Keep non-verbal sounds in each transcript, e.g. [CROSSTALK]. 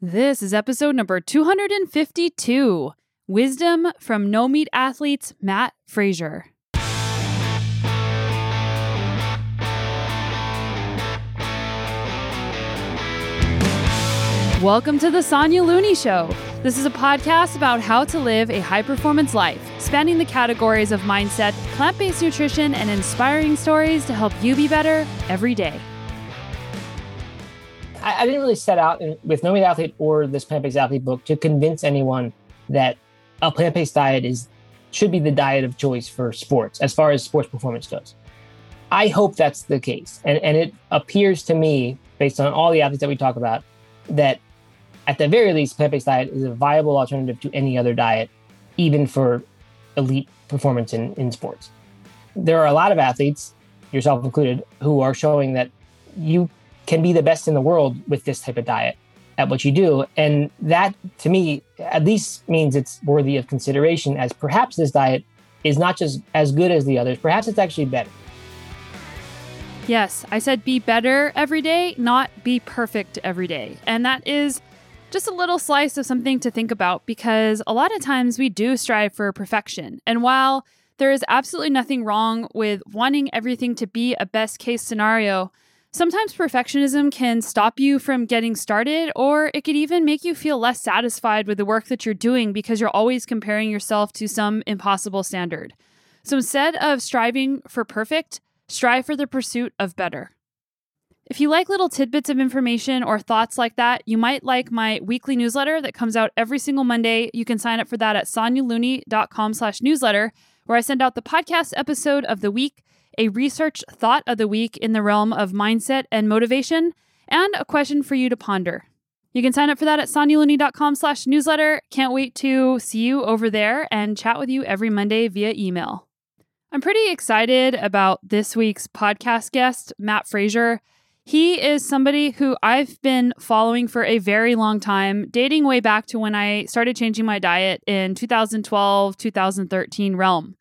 This is episode number 252 Wisdom from No Meat Athletes Matt Frazier. Welcome to the Sonia Looney Show. This is a podcast about how to live a high performance life, spanning the categories of mindset, plant based nutrition, and inspiring stories to help you be better every day. I, I didn't really set out in, with No Meat Athlete or this plant based athlete book to convince anyone that a plant based diet is should be the diet of choice for sports as far as sports performance goes. I hope that's the case. And, and it appears to me, based on all the athletes that we talk about, that at the very least, plant based diet is a viable alternative to any other diet, even for elite performance in, in sports. There are a lot of athletes, yourself included, who are showing that you can be the best in the world with this type of diet at what you do. And that, to me, at least means it's worthy of consideration as perhaps this diet is not just as good as the others, perhaps it's actually better. Yes, I said be better every day, not be perfect every day. And that is just a little slice of something to think about because a lot of times we do strive for perfection. And while there is absolutely nothing wrong with wanting everything to be a best case scenario, sometimes perfectionism can stop you from getting started, or it could even make you feel less satisfied with the work that you're doing because you're always comparing yourself to some impossible standard. So instead of striving for perfect, strive for the pursuit of better. If you like little tidbits of information or thoughts like that, you might like my weekly newsletter that comes out every single Monday. You can sign up for that at sonialooney.com slash newsletter, where I send out the podcast episode of the week, a research thought of the week in the realm of mindset and motivation, and a question for you to ponder. You can sign up for that at sonialooney.com slash newsletter. Can't wait to see you over there and chat with you every Monday via email. I'm pretty excited about this week's podcast guest, Matt Frazier. He is somebody who I've been following for a very long time, dating way back to when I started changing my diet in 2012, 2013 realm.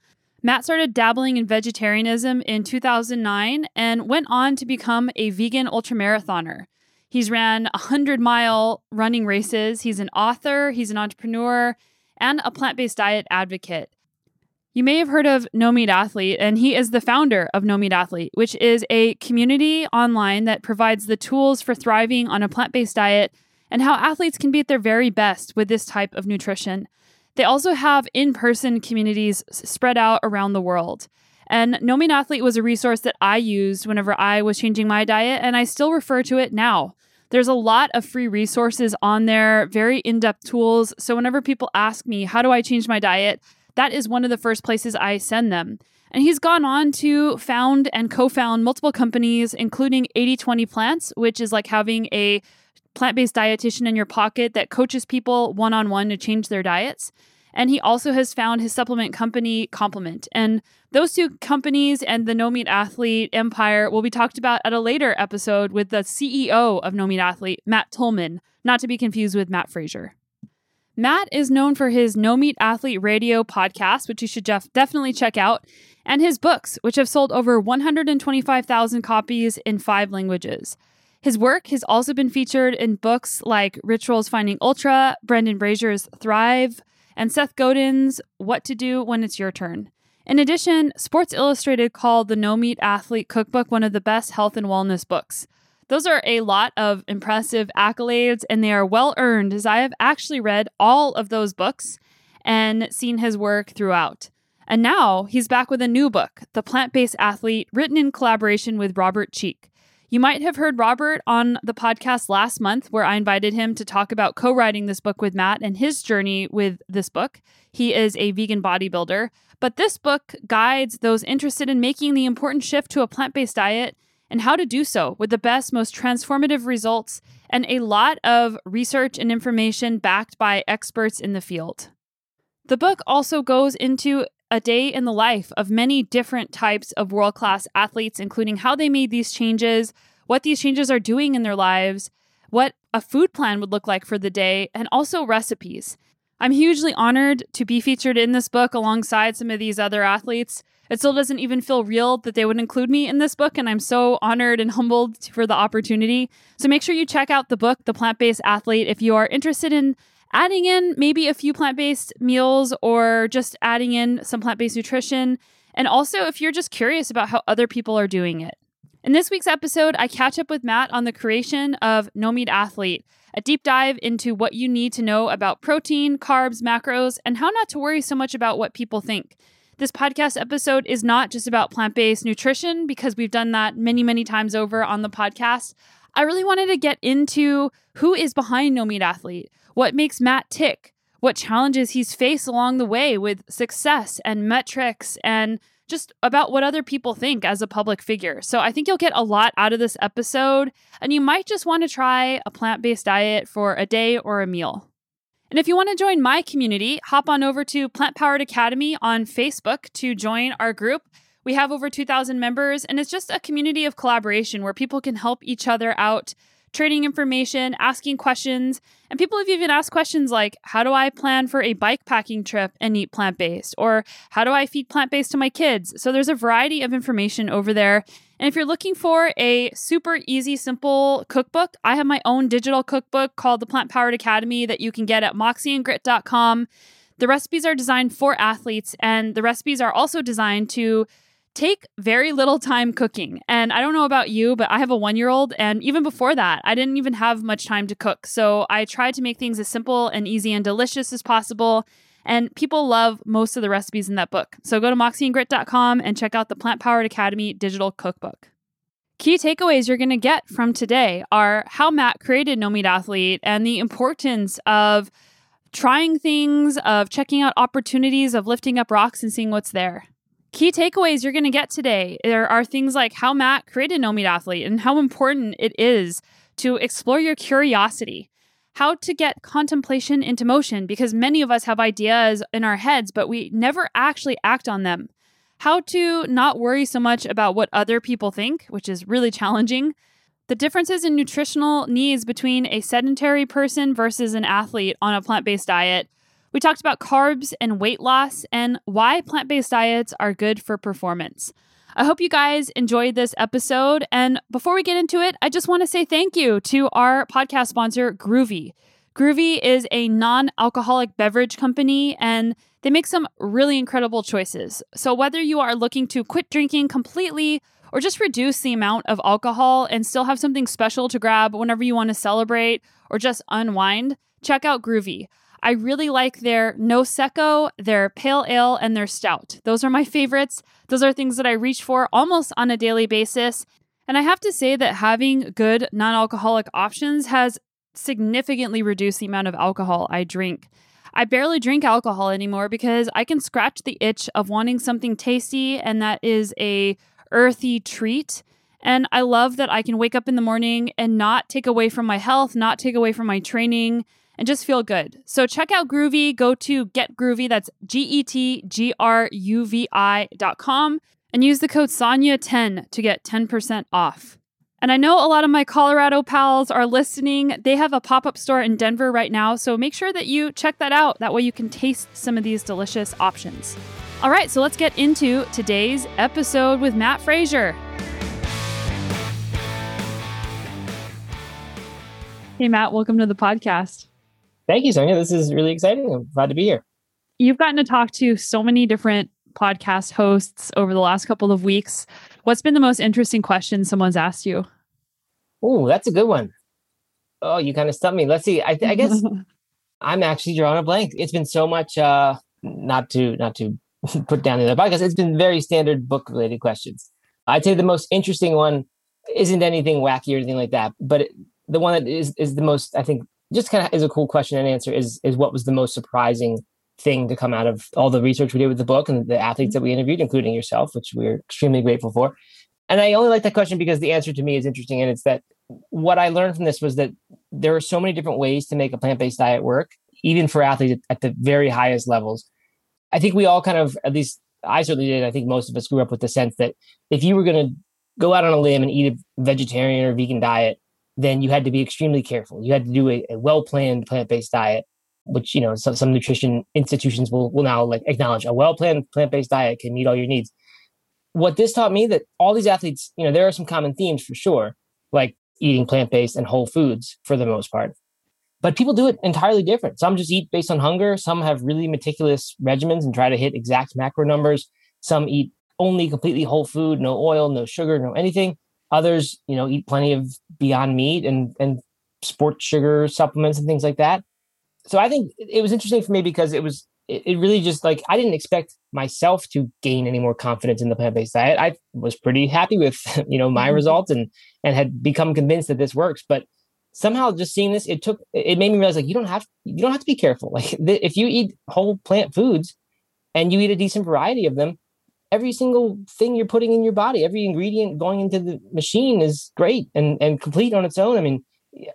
Matt started dabbling in vegetarianism in 2009 and went on to become a vegan ultramarathoner. He's ran 100 mile running races. He's an author, he's an entrepreneur, and a plant based diet advocate. You may have heard of No Meat Athlete, and he is the founder of No Meat Athlete, which is a community online that provides the tools for thriving on a plant based diet and how athletes can be at their very best with this type of nutrition. They also have in person communities spread out around the world. And No Meat Athlete was a resource that I used whenever I was changing my diet, and I still refer to it now. There's a lot of free resources on there, very in depth tools. So, whenever people ask me, How do I change my diet? that is one of the first places I send them. And he's gone on to found and co found multiple companies, including 80 20 Plants, which is like having a plant based dietitian in your pocket that coaches people one on one to change their diets. And he also has found his supplement company, Complement. And those two companies and the No Meat Athlete empire will be talked about at a later episode with the CEO of No Meat Athlete, Matt Tolman, not to be confused with Matt Frazier. Matt is known for his No Meat Athlete Radio podcast, which you should def- definitely check out, and his books, which have sold over 125,000 copies in five languages. His work has also been featured in books like Rich Roll's Finding Ultra, Brendan Braziers Thrive, and Seth Godin's What to Do When It's Your Turn. In addition, Sports Illustrated called the No Meat Athlete Cookbook one of the best health and wellness books. Those are a lot of impressive accolades, and they are well earned as I have actually read all of those books and seen his work throughout. And now he's back with a new book, The Plant Based Athlete, written in collaboration with Robert Cheeke. You might have heard Robert on the podcast last month, where I invited him to talk about co writing this book with Matt and his journey with this book. He is a vegan bodybuilder, but this book guides those interested in making the important shift to a plant based diet and how to do so with the best, most transformative results, and a lot of research and information backed by experts in the field. The book also goes into a day in the life of many different types of world class athletes, including how they made these changes, what these changes are doing in their lives, what a food plan would look like for the day, and also recipes. I'm hugely honored to be featured in this book alongside some of these other athletes It still doesn't even feel real that they would include me in this book, and I'm so honored and humbled for the opportunity. So make sure you check out the book, The Plant Based Athlete, if you are interested in adding in maybe a few plant based meals or just adding in some plant based nutrition. And also, if you're just curious about how other people are doing it. In this week's episode, I catch up with Matt on the creation of No Meat Athlete, a deep dive into what you need to know about protein, carbs, macros, and how not to worry so much about what people think. This podcast episode is not just about plant based nutrition because we've done that many, many times over on the podcast. I really wanted to get into who is behind No Meat Athlete, what makes Matt tick, what challenges he's faced along the way with success and metrics and just about what other people think as a public figure. So I think you'll get a lot out of this episode, and you might just want to try a plant based diet for a day or a meal. And if you want to join my community, hop on over to Plant Powered Academy on Facebook to join our group. We have over 2,000 members, and it's just a community of collaboration where people can help each other out, trading information, asking questions. And people have even asked questions like How do I plan for a bike packing trip and eat plant based? Or How do I feed plant based to my kids? So there's a variety of information over there. And if you're looking for a super easy, simple cookbook, I have my own digital cookbook called the Plant Powered Academy that you can get at moxieandgrit.com. The recipes are designed for athletes, and the recipes are also designed to take very little time cooking. And I don't know about you, but I have a one year old. And even before that, I didn't even have much time to cook. So I tried to make things as simple and easy and delicious as possible. And people love most of the recipes in that book. So go to moxieandgrit.com and check out the Plant Powered Academy digital cookbook. Key takeaways you're going to get from today are how Matt created No Meat Athlete and the importance of trying things, of checking out opportunities, of lifting up rocks and seeing what's there. Key takeaways you're going to get today there are things like how Matt created No Meat Athlete and how important it is to explore your curiosity, how to get contemplation into motion, because many of us have ideas in our heads, but we never actually act on them. How to not worry so much about what other people think, which is really challenging. The differences in nutritional needs between a sedentary person versus an athlete on a plant based diet we talked about carbs and weight loss and why plant based diets are good for performance. I hope you guys enjoyed this episode. And before we get into it, I just want to say thank you to our podcast sponsor, Gruvi. Gruvi is a non alcoholic beverage company and they make some really incredible choices. So, whether you are looking to quit drinking completely or just reduce the amount of alcohol and still have something special to grab whenever you want to celebrate or just unwind, check out Gruvi. I really like their Prosecco, their pale ale, and their stout. Those are my favorites. Those are things that I reach for almost on a daily basis. And I have to say that having good non alcoholic options has significantly reduced the amount of alcohol I drink. I barely drink alcohol anymore because I can scratch the itch of wanting something tasty and that is a earthy treat. And I love that I can wake up in the morning and not take away from my health, not take away from my training, and just feel good. So check out Gruvi. Go to Get Gruvi. That's G E T G R U V I dot com and use the code Sonia10 to get 10% off. And I know a lot of my Colorado pals are listening. They have a pop up store in Denver right now. So make sure that you check that out. That way you can taste some of these delicious options. All right, so let's get into today's episode with Matt Frazier. Hey, Matt, welcome to the podcast. Thank you, Sonia. This is really exciting. I'm glad to be here. You've gotten to talk to so many different podcast hosts over the last couple of weeks. What's been the most interesting question someone's asked you? Oh, that's a good one. Oh, you kind of stumped me. Let's see. I, I guess [LAUGHS] I'm actually drawing a blank. It's been so much. uh Not to not to [LAUGHS] put down the other podcast. It's been very standard book related questions. I'd say the most interesting one isn't anything wacky or anything like that, but it, the one that is is the most I think just kind of is a cool question and answer is is what was the most surprising thing to come out of all the research we did with the book and the athletes that we mm-hmm. interviewed, including yourself, which we're extremely grateful for. And I only like that question because the answer to me is interesting. And it's that what I learned from this was that there are so many different ways to make a plant based diet work, even for athletes at the very highest levels. I think we all kind of, at least I certainly did, I think most of us grew up with the sense that if you were going to go out on a limb and eat a vegetarian or vegan diet, then you had to be extremely careful. You had to do a, a well planned plant based diet, which you know some, some nutrition institutions will will now like acknowledge a well planned plant based diet can meet all your needs. what this taught me that all these athletes, you know, there are some common themes for sure, like eating plant based and whole foods for the most part. But people do it entirely different. Some just eat based on hunger. Some have really meticulous regimens and try to hit exact macro numbers. Some eat only completely whole food, no oil, no sugar, no anything. Others, you know, eat plenty of beyond meat and and sports sugar supplements and things like that. So I think it was interesting for me because it was it, it really just like I didn't expect myself to gain any more confidence in the plant-based diet. I was pretty happy with, [LAUGHS] you know, my mm-hmm. results and and had become convinced that this works, but somehow just seeing this it took it made me realize like you don't have you don't have to be careful. [LAUGHS] Like if you eat whole plant foods and you eat a decent variety of them, every single thing you're putting in your body, every ingredient going into the machine is great and and complete on its own. I mean,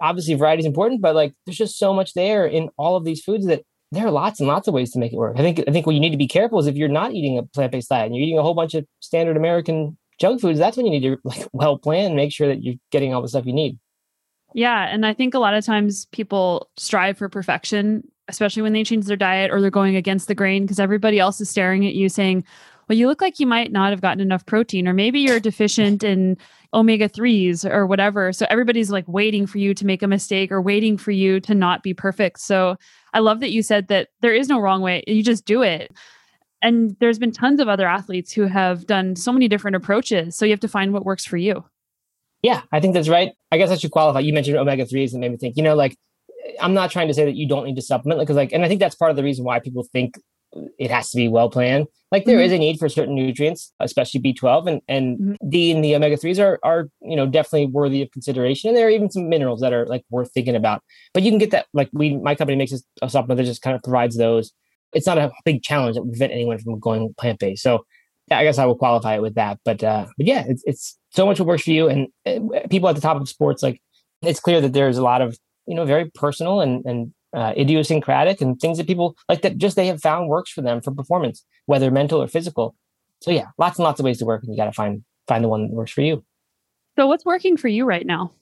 obviously variety is important, but like there's just so much there in all of these foods that there are lots and lots of ways to make it work. I think I think what you need to be careful is if you're not eating a plant-based diet and you're eating a whole bunch of standard American junk foods, that's when you need to like [LAUGHS] well plan, make sure that you're getting all the stuff you need. Yeah, and I think a lot of times people strive for perfection, especially when they change their diet or they're going against the grain because everybody else is staring at you saying, well, you look like you might not have gotten enough protein, or maybe you're deficient in omega 3s or whatever. So everybody's like waiting for you to make a mistake or waiting for you to not be perfect. So I love that you said that there is no wrong way. You just do it. And there's been tons of other athletes who have done so many different approaches. So you have to find what works for you. Yeah, I think that's right. I guess I should qualify. You mentioned omega 3s and made me think, you know, like I'm not trying to say that you don't need to supplement because like and I think that's part of the reason why people think it has to be well planned. Like there mm-hmm. is a need for certain nutrients, especially B12 and, and mm-hmm. D and the omega 3s are, are, you know, definitely worthy of consideration. And there are even some minerals that are like worth thinking about. But you can get that, like we, my company makes a supplement that just kind of provides those. It's not a big challenge that would prevent anyone from going plant based. So yeah, I guess I will qualify it with that. But, uh, but yeah, it's, it's so much what works for you. And uh, people at the top of sports, like it's clear that there's a lot of, you know, very personal and, and uh, idiosyncratic and things that people like that just they have found works for them for performance, whether mental or physical. So yeah, lots and lots of ways to work, and you got to find find the one that works for you. So what's working for you right now?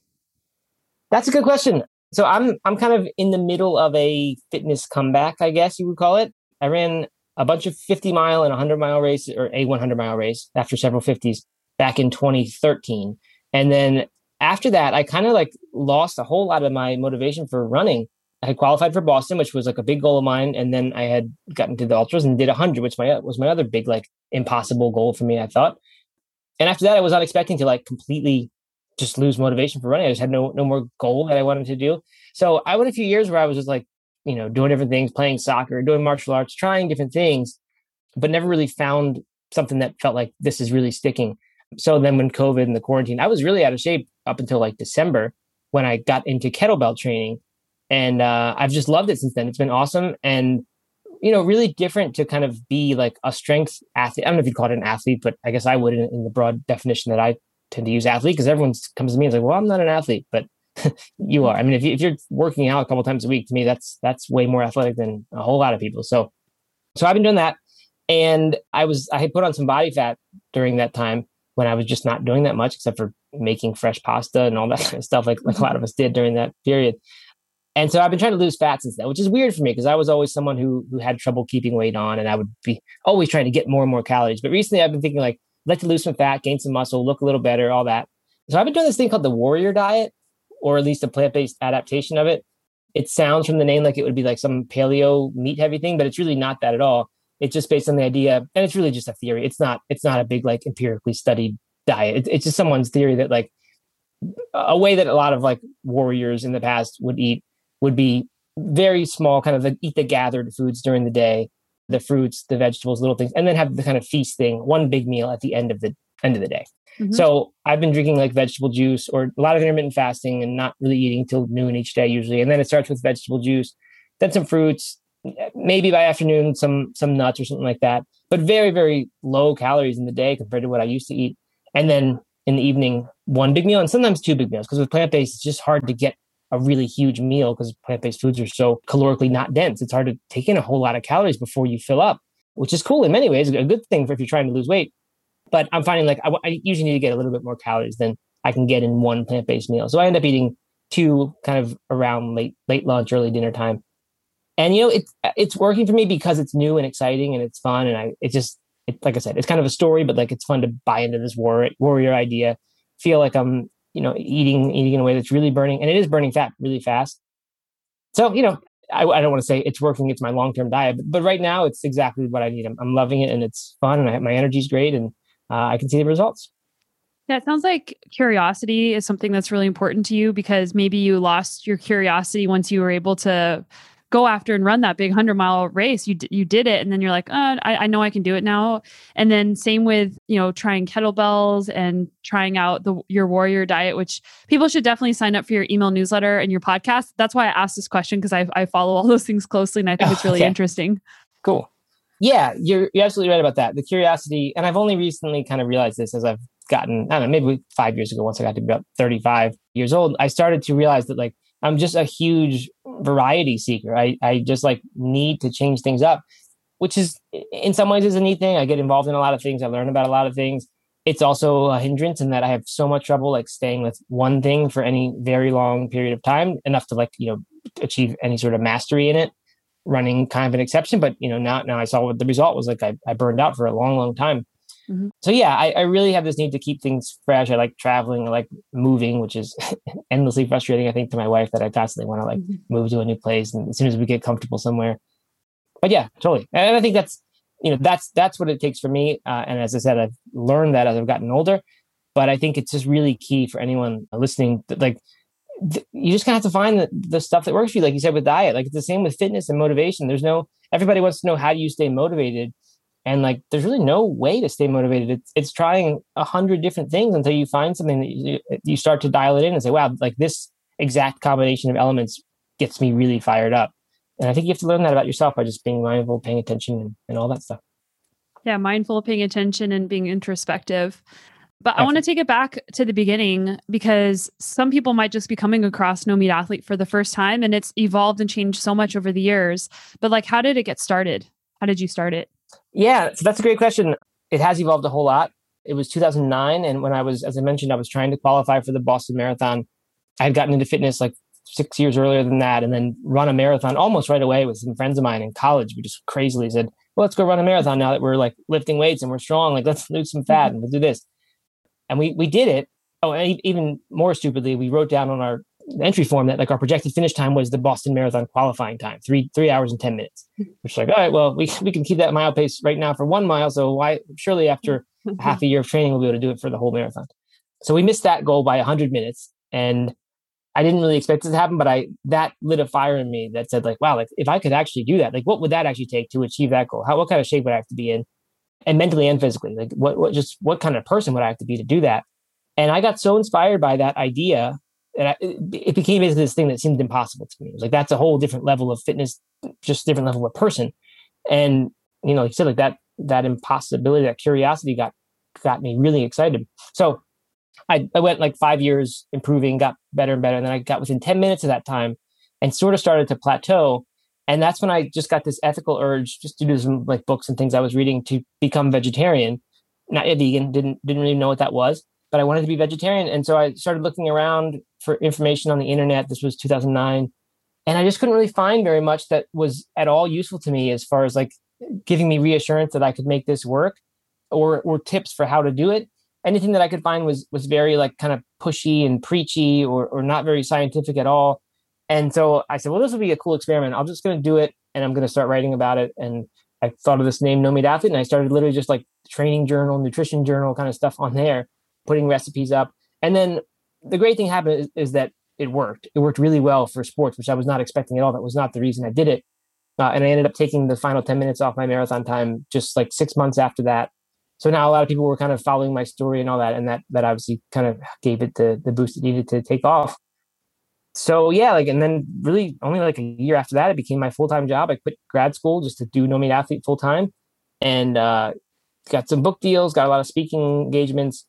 That's a good question. So I'm I'm kind of in the middle of a fitness comeback, I guess you would call it. I ran a bunch of 50 mile and 100 mile race or a 100 mile race after several 50s back in 2013. And then after that, I kind of like lost a whole lot of my motivation for running I had qualified for Boston, which was like a big goal of mine, and then I had gotten to the ultras and did 100, which my was my other big like impossible goal for me. I thought, and after that, I was not expecting to like completely just lose motivation for running. I just had no no more goal that I wanted to do. So I went a few years where I was just like, you know, doing different things, playing soccer, doing martial arts, trying different things, but never really found something that felt like this is really sticking. So then when COVID and the quarantine, I was really out of shape up until like December when I got into kettlebell training and uh, I've just loved it since then. It's been awesome and you know really different to kind of be like a strength athlete. I don't know if you'd call it an athlete, but I guess I would in, in the broad definition that I tend to use athlete because everyone comes to me and is like, "Well, I'm not an athlete," but [LAUGHS] you are. I mean, if, you, if you're working out a couple times a week, to me that's that's way more athletic than a whole lot of people. So, so I've been doing that, and I was I had put on some body fat during that time when I was just not doing that much except for making fresh pasta and all that [LAUGHS] kind of stuff like, like a lot of us did during that period. And so I've been trying to lose fat since then, which is weird for me because I was always someone who who had trouble keeping weight on, and I would be always trying to get more and more calories. But recently, I've been thinking like, I'd like to lose some fat, gain some muscle, look a little better, all that. So I've been doing this thing called the Warrior Diet, or at least a plant based adaptation of it. It sounds from the name like it would be like some paleo meat heavy thing, but it's really not that at all. It's just based on the idea, and it's really just a theory. It's not. It's not a big like empirically studied diet. It, it's just someone's theory that like a way that a lot of like warriors in the past would eat would be very small, kind of the, eat the gathered foods during the day, the fruits, the vegetables, little things, and then have the kind of feast thing, one big meal at the end of the end of the day. Mm-hmm. So I've been drinking like vegetable juice or a lot of intermittent fasting and not really eating till noon each day usually. And then it starts with vegetable juice, then some fruits, maybe by afternoon some some nuts or something like that. But very very low calories in the day compared to what I used to eat. And then in the evening, one big meal and sometimes two big meals because with plant based it's just hard to get a really huge meal because plant-based foods are so calorically not dense. It's hard to take in a whole lot of calories before you fill up, which is cool in many ways, a good thing for if you're trying to lose weight. But I'm finding like I, I usually need to get a little bit more calories than I can get in one plant-based meal. So I end up eating two kind of around late late lunch, early dinner time. And you know, it's it's working for me because it's new and exciting and it's fun and I it's just it, like I said, it's kind of a story, but like it's fun to buy into this warrior warrior idea. Feel like I'm, you know, eating eating in a way that's really burning, and it is burning fat really fast. So you know, I, I don't want to say it's working; it's my long term diet, but, but, right now it's exactly what I need. I'm, I'm loving it, and it's fun, and I, my energy's great, and uh, I can see the results. Yeah, it sounds like curiosity is something that's really important to you because maybe you lost your curiosity once you were able to go after and run that big 100 mile race. You, d- you did it. And then you're like oh, I, I know i can do it now. And then same with you know trying kettlebells and trying out the your warrior diet which people should definitely sign up for your email newsletter and your podcast. That's why i asked this question because I, I follow all [LAUGHS] those things closely and i think it's really [LAUGHS] okay. interesting. Cool. Yeah you're, you're absolutely right about that. The curiosity and i've only recently kind of realized this as i've gotten i don't know maybe five years ago once i got to be about 35 years old i started to realize that like I'm just a huge variety seeker. I, I just like need to change things up, which is in some ways is a neat thing. I get involved in a lot of things. I learn about a lot of things. It's also a hindrance in that I have so much trouble like staying with one thing for any very long period of time, enough to like, you know, achieve any sort of mastery in it. Running kind of an exception, but you know, now now I saw what the result was like I, I burned out for a long, long time. Mm-hmm. So yeah, I, I, really have this need to keep things fresh. I like traveling. I like moving, which is [LAUGHS] endlessly frustrating. I think to my wife that I constantly want to like mm-hmm. move to a new place, and as soon as we get comfortable somewhere. But yeah, totally. And I think that's you know that's that's what it takes for me. Uh, and as I said, I've learned that as I've gotten older. But I think it's just really key for anyone listening. That, like th- you just kind of have to find the, the stuff that works for you. Like you said with diet, like it's the same with fitness and motivation. There's no everybody wants to know how do you stay motivated and like there's really no way to stay motivated it's, it's trying a hundred different things until you find something that you, you start to dial it in and say wow like this exact combination of elements gets me really fired up and i think you have to learn that about yourself by just being mindful paying attention and, and all that stuff yeah mindful paying attention and being introspective but I want to take it back to the beginning because some people might just be coming across No Meat Athlete for the first time and it's evolved and changed so much over the years. But like, how did it get started? How did you start it? Yeah, so that's a great question. It has evolved a whole lot. It was 2009, and when I was, as I mentioned, I was trying to qualify for the Boston Marathon. I had gotten into fitness like six years earlier than that, and then run a marathon almost right away with some friends of mine in college. We just crazily said, "Well, let's go run a marathon now that we're like lifting weights and we're strong. Like, let's lose some fat mm-hmm. and we'll do this." And we we did it. Oh, and even more stupidly, we wrote down on our entry form that like our projected finish time was the Boston Marathon qualifying time, three three hours and ten minutes. Hmm. Which like, all right, well, we we can keep that mile pace right now for one mile. So why surely after [LAUGHS] half a year of training we'll be able to do it for the whole marathon. So we missed that goal by hundred minutes, and I didn't really expect it to happen, but I that lit a fire in me that said like, wow, like if I could actually do that, like what would that actually take to achieve that goal? How what kind of shape would I have to be in, and mentally and physically, like what what just what kind of person would I have to be to do that? And I got so inspired by that idea and I, it became this thing that seemed impossible to me. It was like that's a whole different level of fitness, just different level of person. And you know, like you said, like that that impossibility, that curiosity got got me really excited. So I, I went like five years improving, got better and better, and then I got within ten minutes of that time, and sort of started to plateau. And that's when I just got this ethical urge, just to do some like books and things I was reading, to become vegetarian, not a vegan. Didn't didn't really know what that was but I wanted to be vegetarian. And so I started looking around for information on the internet. This was 2009. And I just couldn't really find very much that was at all useful to me as far as like giving me reassurance that I could make this work or, or tips for how to do it. Anything that I could find was, was very like kind of pushy and preachy or, or not very scientific at all. And so I said, well, this will be a cool experiment. I'm just going to do it and I'm going to start writing about it. And I thought of this name, No Meat Athlete, and I started literally just like training journal, nutrition journal kind of stuff on there putting recipes up. And then the great thing happened is, is, that it worked. It worked really well for sports, which I was not expecting at all. That was not the reason I did it. Uh, and I ended up taking the final 10 minutes off my marathon time just like six months after that. So now a lot of people were kind of following my story and all that. And that, that obviously kind of gave it the, the boost it needed to take off. So yeah, like, and then really only like a year after that, it became my full-time job. I quit grad school just to do No Meat Athlete full time and, uh, got some book deals, got a lot of speaking engagements,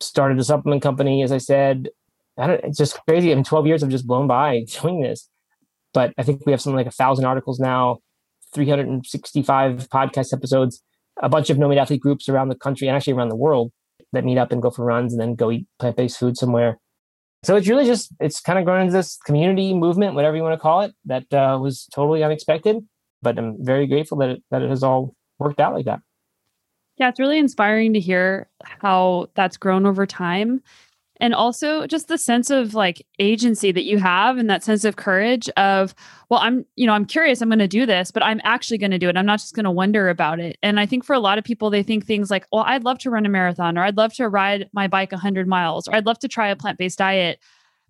started a supplement company, as I said. I don't, it's just crazy. I mean, 12 years have just blown by [LAUGHS] doing this. But I think we have something like a thousand articles now, 365 podcast episodes, a bunch of no meat athlete groups around the country and actually around the world that meet up and go for runs and then go eat plant based food somewhere. So it's really just, it's kind of grown into this community movement, whatever you want to call it, that uh, was totally unexpected. But I'm very grateful that it, that it has all worked out like that. Yeah, it's really inspiring to hear how that's grown over time. And also just the sense of like agency that you have and that sense of courage of, well, I'm, you know, I'm curious, I'm going to do this, but I'm actually going to do it. I'm not just going to wonder about it. And I think for a lot of people, they think things like, well, I'd love to run a marathon or I'd love to ride my bike 100 miles or I'd love to try a plant based diet,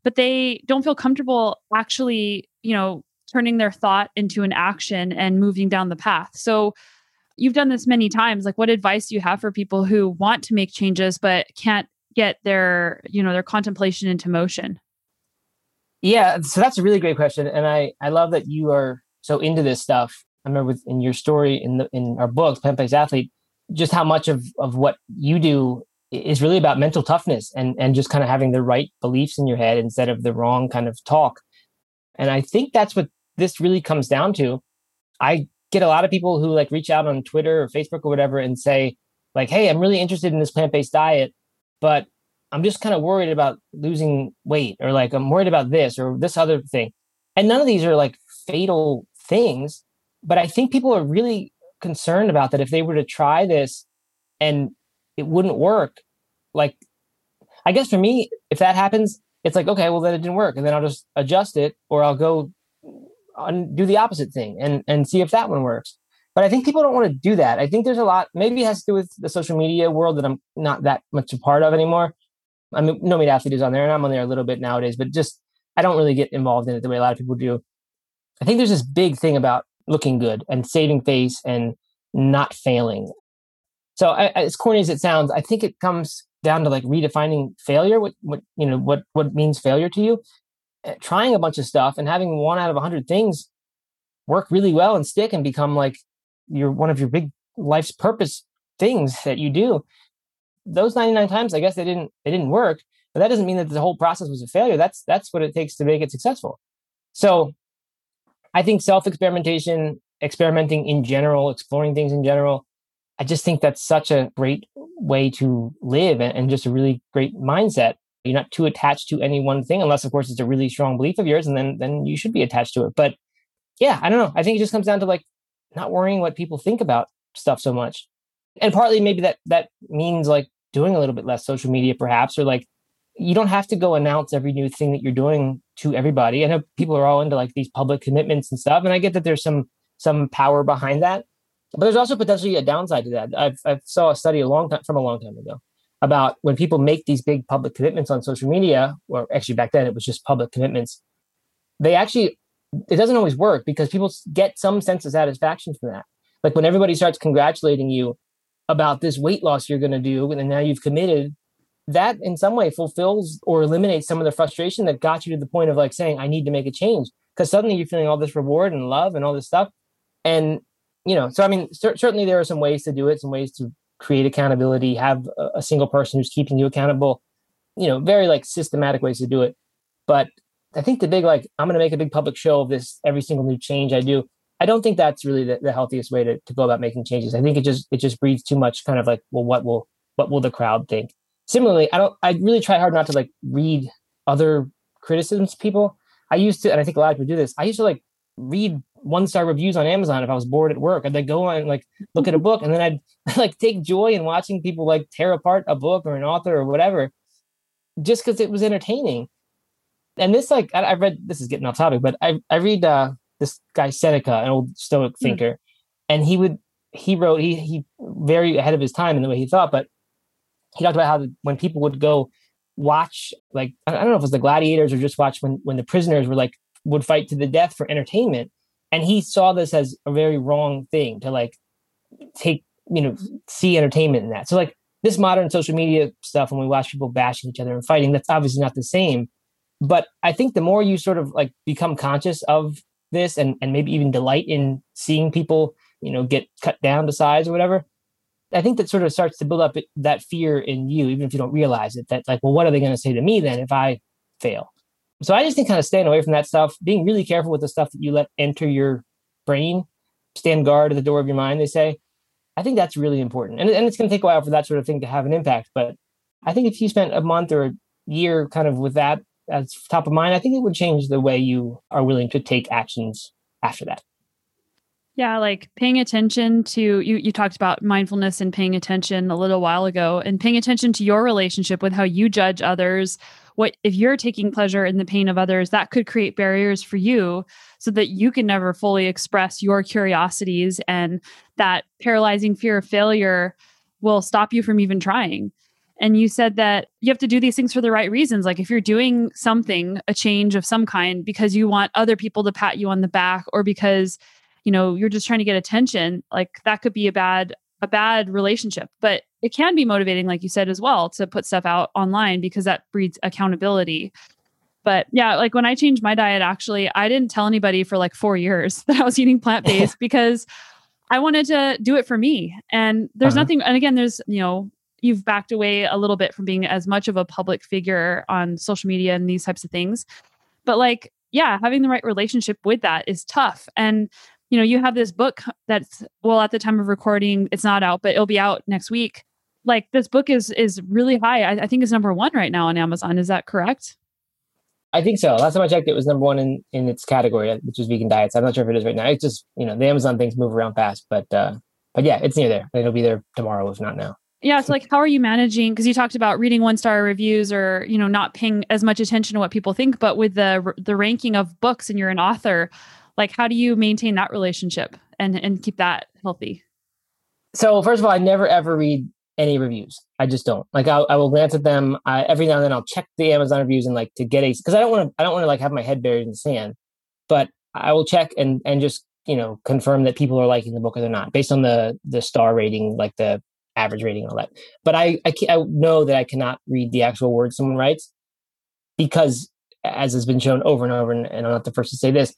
but they don't feel comfortable actually, you know, turning their thought into an action and moving down the path. So, you've done this many times like what advice do you have for people who want to make changes but can't get their you know their contemplation into motion? Yeah so that's a really great question and i i love that you are so into this stuff. I remember in your story in the in our books plant-based athlete just how much of of what you do is really about mental toughness and and just kind of having the right beliefs in your head instead of the wrong kind of talk. And i think that's what this really comes down to. I get a lot of people who like reach out on twitter or facebook or whatever and say like hey i'm really interested in this plant-based diet but I'm just kind of worried about losing weight or like I'm worried about this or this other thing. And none of these are like fatal things, but I think people are really concerned about that if they were to try this and it wouldn't work. Like I guess for me, if that happens, it's like, okay, well then it didn't work. And then I'll just adjust it or I'll go and do the opposite thing and, and see if that one works. But I think people don't want to do that. I think there's a lot, maybe it has to do with the social media world that I'm not that much a part of anymore. I mean, No Meat Athlete is on there and I'm on there a little bit nowadays, but just I don't really get involved in it the way a lot of people do. I think there's this big thing about looking good and saving face and not failing. So I, as corny as it sounds, I think it comes down to like redefining failure. What what you know what what means failure to you? Eh, trying a bunch of stuff and having one out of a hundred things work really well and stick and become like your one of your big life's purpose things that you do. Those 99 times i guess they didn't they didn't work but that doesn't mean that the whole process was a failure. That's that's what it takes to make it successful. So i think self experimentation experimenting in general exploring things in general i just think that's such a great way to live and, and just a really great mindset you're not too attached to any one thing unless of course it's a really strong belief of yours and then then you should be attached to it but yeah i don't know i think it just comes down to like not worrying what people think about stuff so much. And partly maybe that that means like doing a little bit less social media perhaps or like you don't have to go announce every new thing that you're doing to everybody. I know people are all into like these public commitments and stuff and I get that there's some some power behind that. But there's also potentially a downside to that. I've I saw a study a long time from a long time ago about when people make these big public commitments on social media, or actually back then it was just public commitments, they actually it doesn't always work because people get some sense of satisfaction from that. Like when everybody starts congratulating you about this weight loss you're going to do, and now you've committed, that in some way fulfills or eliminates some of the frustration that got you to the point of like saying, I need to make a change. Because suddenly you're feeling all this reward and love and all this stuff. And, you know, so I mean, cer- certainly there are some ways to do it, some ways to create accountability, have a, a single person who's keeping you accountable, you know, very like systematic ways to do it. But I think the big like I'm going to make a big public show of this every single new change I do. I don't think that's really the, the healthiest way to, to go about making changes. I think it just it just breeds too much kind of like well what will what will the crowd think. Similarly, I don't I really try hard not to like read other criticisms people. I used to and I think a lot of people do this. I used to like read one star reviews on Amazon if I was bored at work. I'd like go on and like look at a book and then I'd [LAUGHS] like take joy in watching people like tear apart a book or an author or whatever just because it was entertaining and this like I, I, read this is getting off topic, but I I read uh, this guy Seneca, an old Stoic hmm. thinker, mm. and he would he wrote he he very ahead of his time in the way he thought, but he talked about how the, when people would go watch like I don't know if it was the gladiators or just watch when when the prisoners were like would fight to the death for entertainment, and he saw this as a very wrong thing to like take you know see entertainment in that. So like this modern social media stuff when we watch people bashing each other and fighting, that's obviously not the same but I think the more you sort of like become conscious of this and, and maybe even delight in seeing people, you know, get cut down to size or whatever, I think that sort of starts to build up that fear in you, even if you don't realize it, that like, well, what are they going to say to me then if I fail? So I just think kind of staying away from that stuff, being really careful with the stuff that you let enter your brain, stand guard at the door of your mind, they say. I think that's really important. And, and it's going to take a while for that sort of thing to have an impact. But I think if you spent a month or a year kind of with that as top of mind, I think it would change the way you are willing to take actions after that. Yeah, like paying attention to you you talked about mindfulness and paying attention a little while ago and paying attention to your relationship with how you judge others. What if you're taking pleasure in the pain of others, that could create barriers for you so that you can never fully express your curiosities and that paralyzing fear of failure will stop you from even trying. And you said that you have to do these things for the right reasons. Like if you're doing something, a change of some kind, because you want other people to pat you on the back or because you know you're just trying to get attention like that could be a bad a bad relationship but it can be motivating like you said as well to put stuff out online because that breeds accountability. But yeah like when i changed my diet actually i didn't tell anybody for like 4 years [LAUGHS] that i was eating plant-based [LAUGHS] because i wanted to do it for me. And there's uh-huh. nothing and again there's you know you've backed away a little bit from being as much of a public figure on social media and these types of things. But like yeah having the right relationship with that is tough. And you know, you have this book that's well at the time of recording, it's not out, but it'll be out next week. Like this book is is really high. I, I think is number one right now on Amazon. Is that correct? I think so. Last time I checked, it was number one in, in its category, which is vegan diets. I'm not sure if it is right now. It's just you know the Amazon things move around fast, but uh, but yeah, it's near there. It'll be there tomorrow, if not now. Yeah, it's like how are you managing? Because you talked about reading one star reviews or you know not paying as much attention to what people think, but with the the ranking of books and you're an author, like how do you maintain that relationship and and keep that healthy? So first of all i never ever read any reviews. I just don't. Like i, I will glance at them. I, every now and then i'll check the amazon reviews and like to get a because i don't want to i don't want to like have my head buried in the sand. But i will check and and just you know confirm that people are liking the book or they're not based on the the star rating like the average rating and all that. But i i, I know that i cannot read the actual words someone writes because as has been shown over and over and, and i'm not the first to say this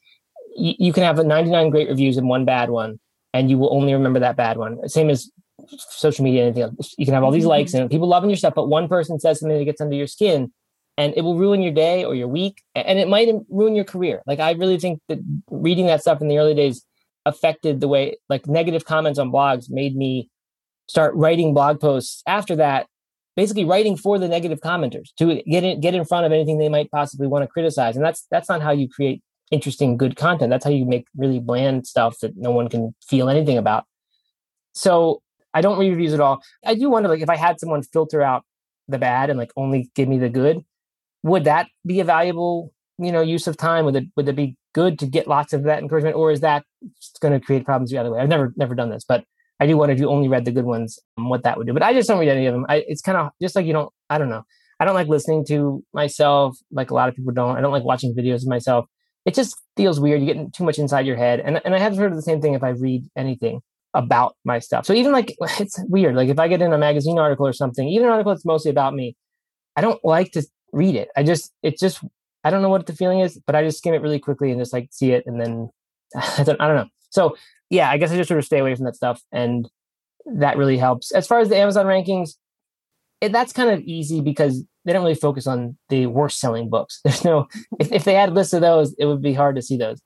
you, you can have 99 great reviews and one bad one, and you will only remember that bad one. Same as social media and anything else. You can have all these mm-hmm. likes and people loving your stuff, but one person says something that gets under your skin and it will ruin your day or your week and it might ruin your career. Like I really think that reading that stuff in the early days affected the way like negative comments on blogs made me start writing blog posts after that basically writing for the negative commenters to get in get in front of anything they might possibly want to criticize and that's that's not how you create interesting, good content. That's how you make really bland stuff that no one can feel anything about. So I don't read reviews at all. I do wonder, like, if I had someone filter out the bad and like only give me the good, would that be a valuable, you know, use of time? Would it would it be good to get lots of that encouragement, or is that going to create problems the other way? I've never never done this, but I do wonder if you only read the good ones, what that would do. But I just don't read any of them. I, it's kind of just like you don't. I don't know. I don't like listening to myself, like a lot of people don't. I don't like watching videos of myself it just feels weird. You get too much inside your head. And, and I have heard of the same thing if I read anything about my stuff. So even like, [SIGHS] it's weird. Like if I get in a magazine article or something, even an article that's mostly about me, I don't like to read it. I just, it's just, I don't know what the feeling is, but I just skim it really quickly and just like see it. And then [SIGHS] I don't, I don't know. So yeah, I guess I just sort of stay away from that stuff. And that really helps. As far as the Amazon rankings, it, that's kind of easy because they don't really focus on the worst selling books. [LAUGHS] There's no if, if they had a list of those, it would be hard to see those.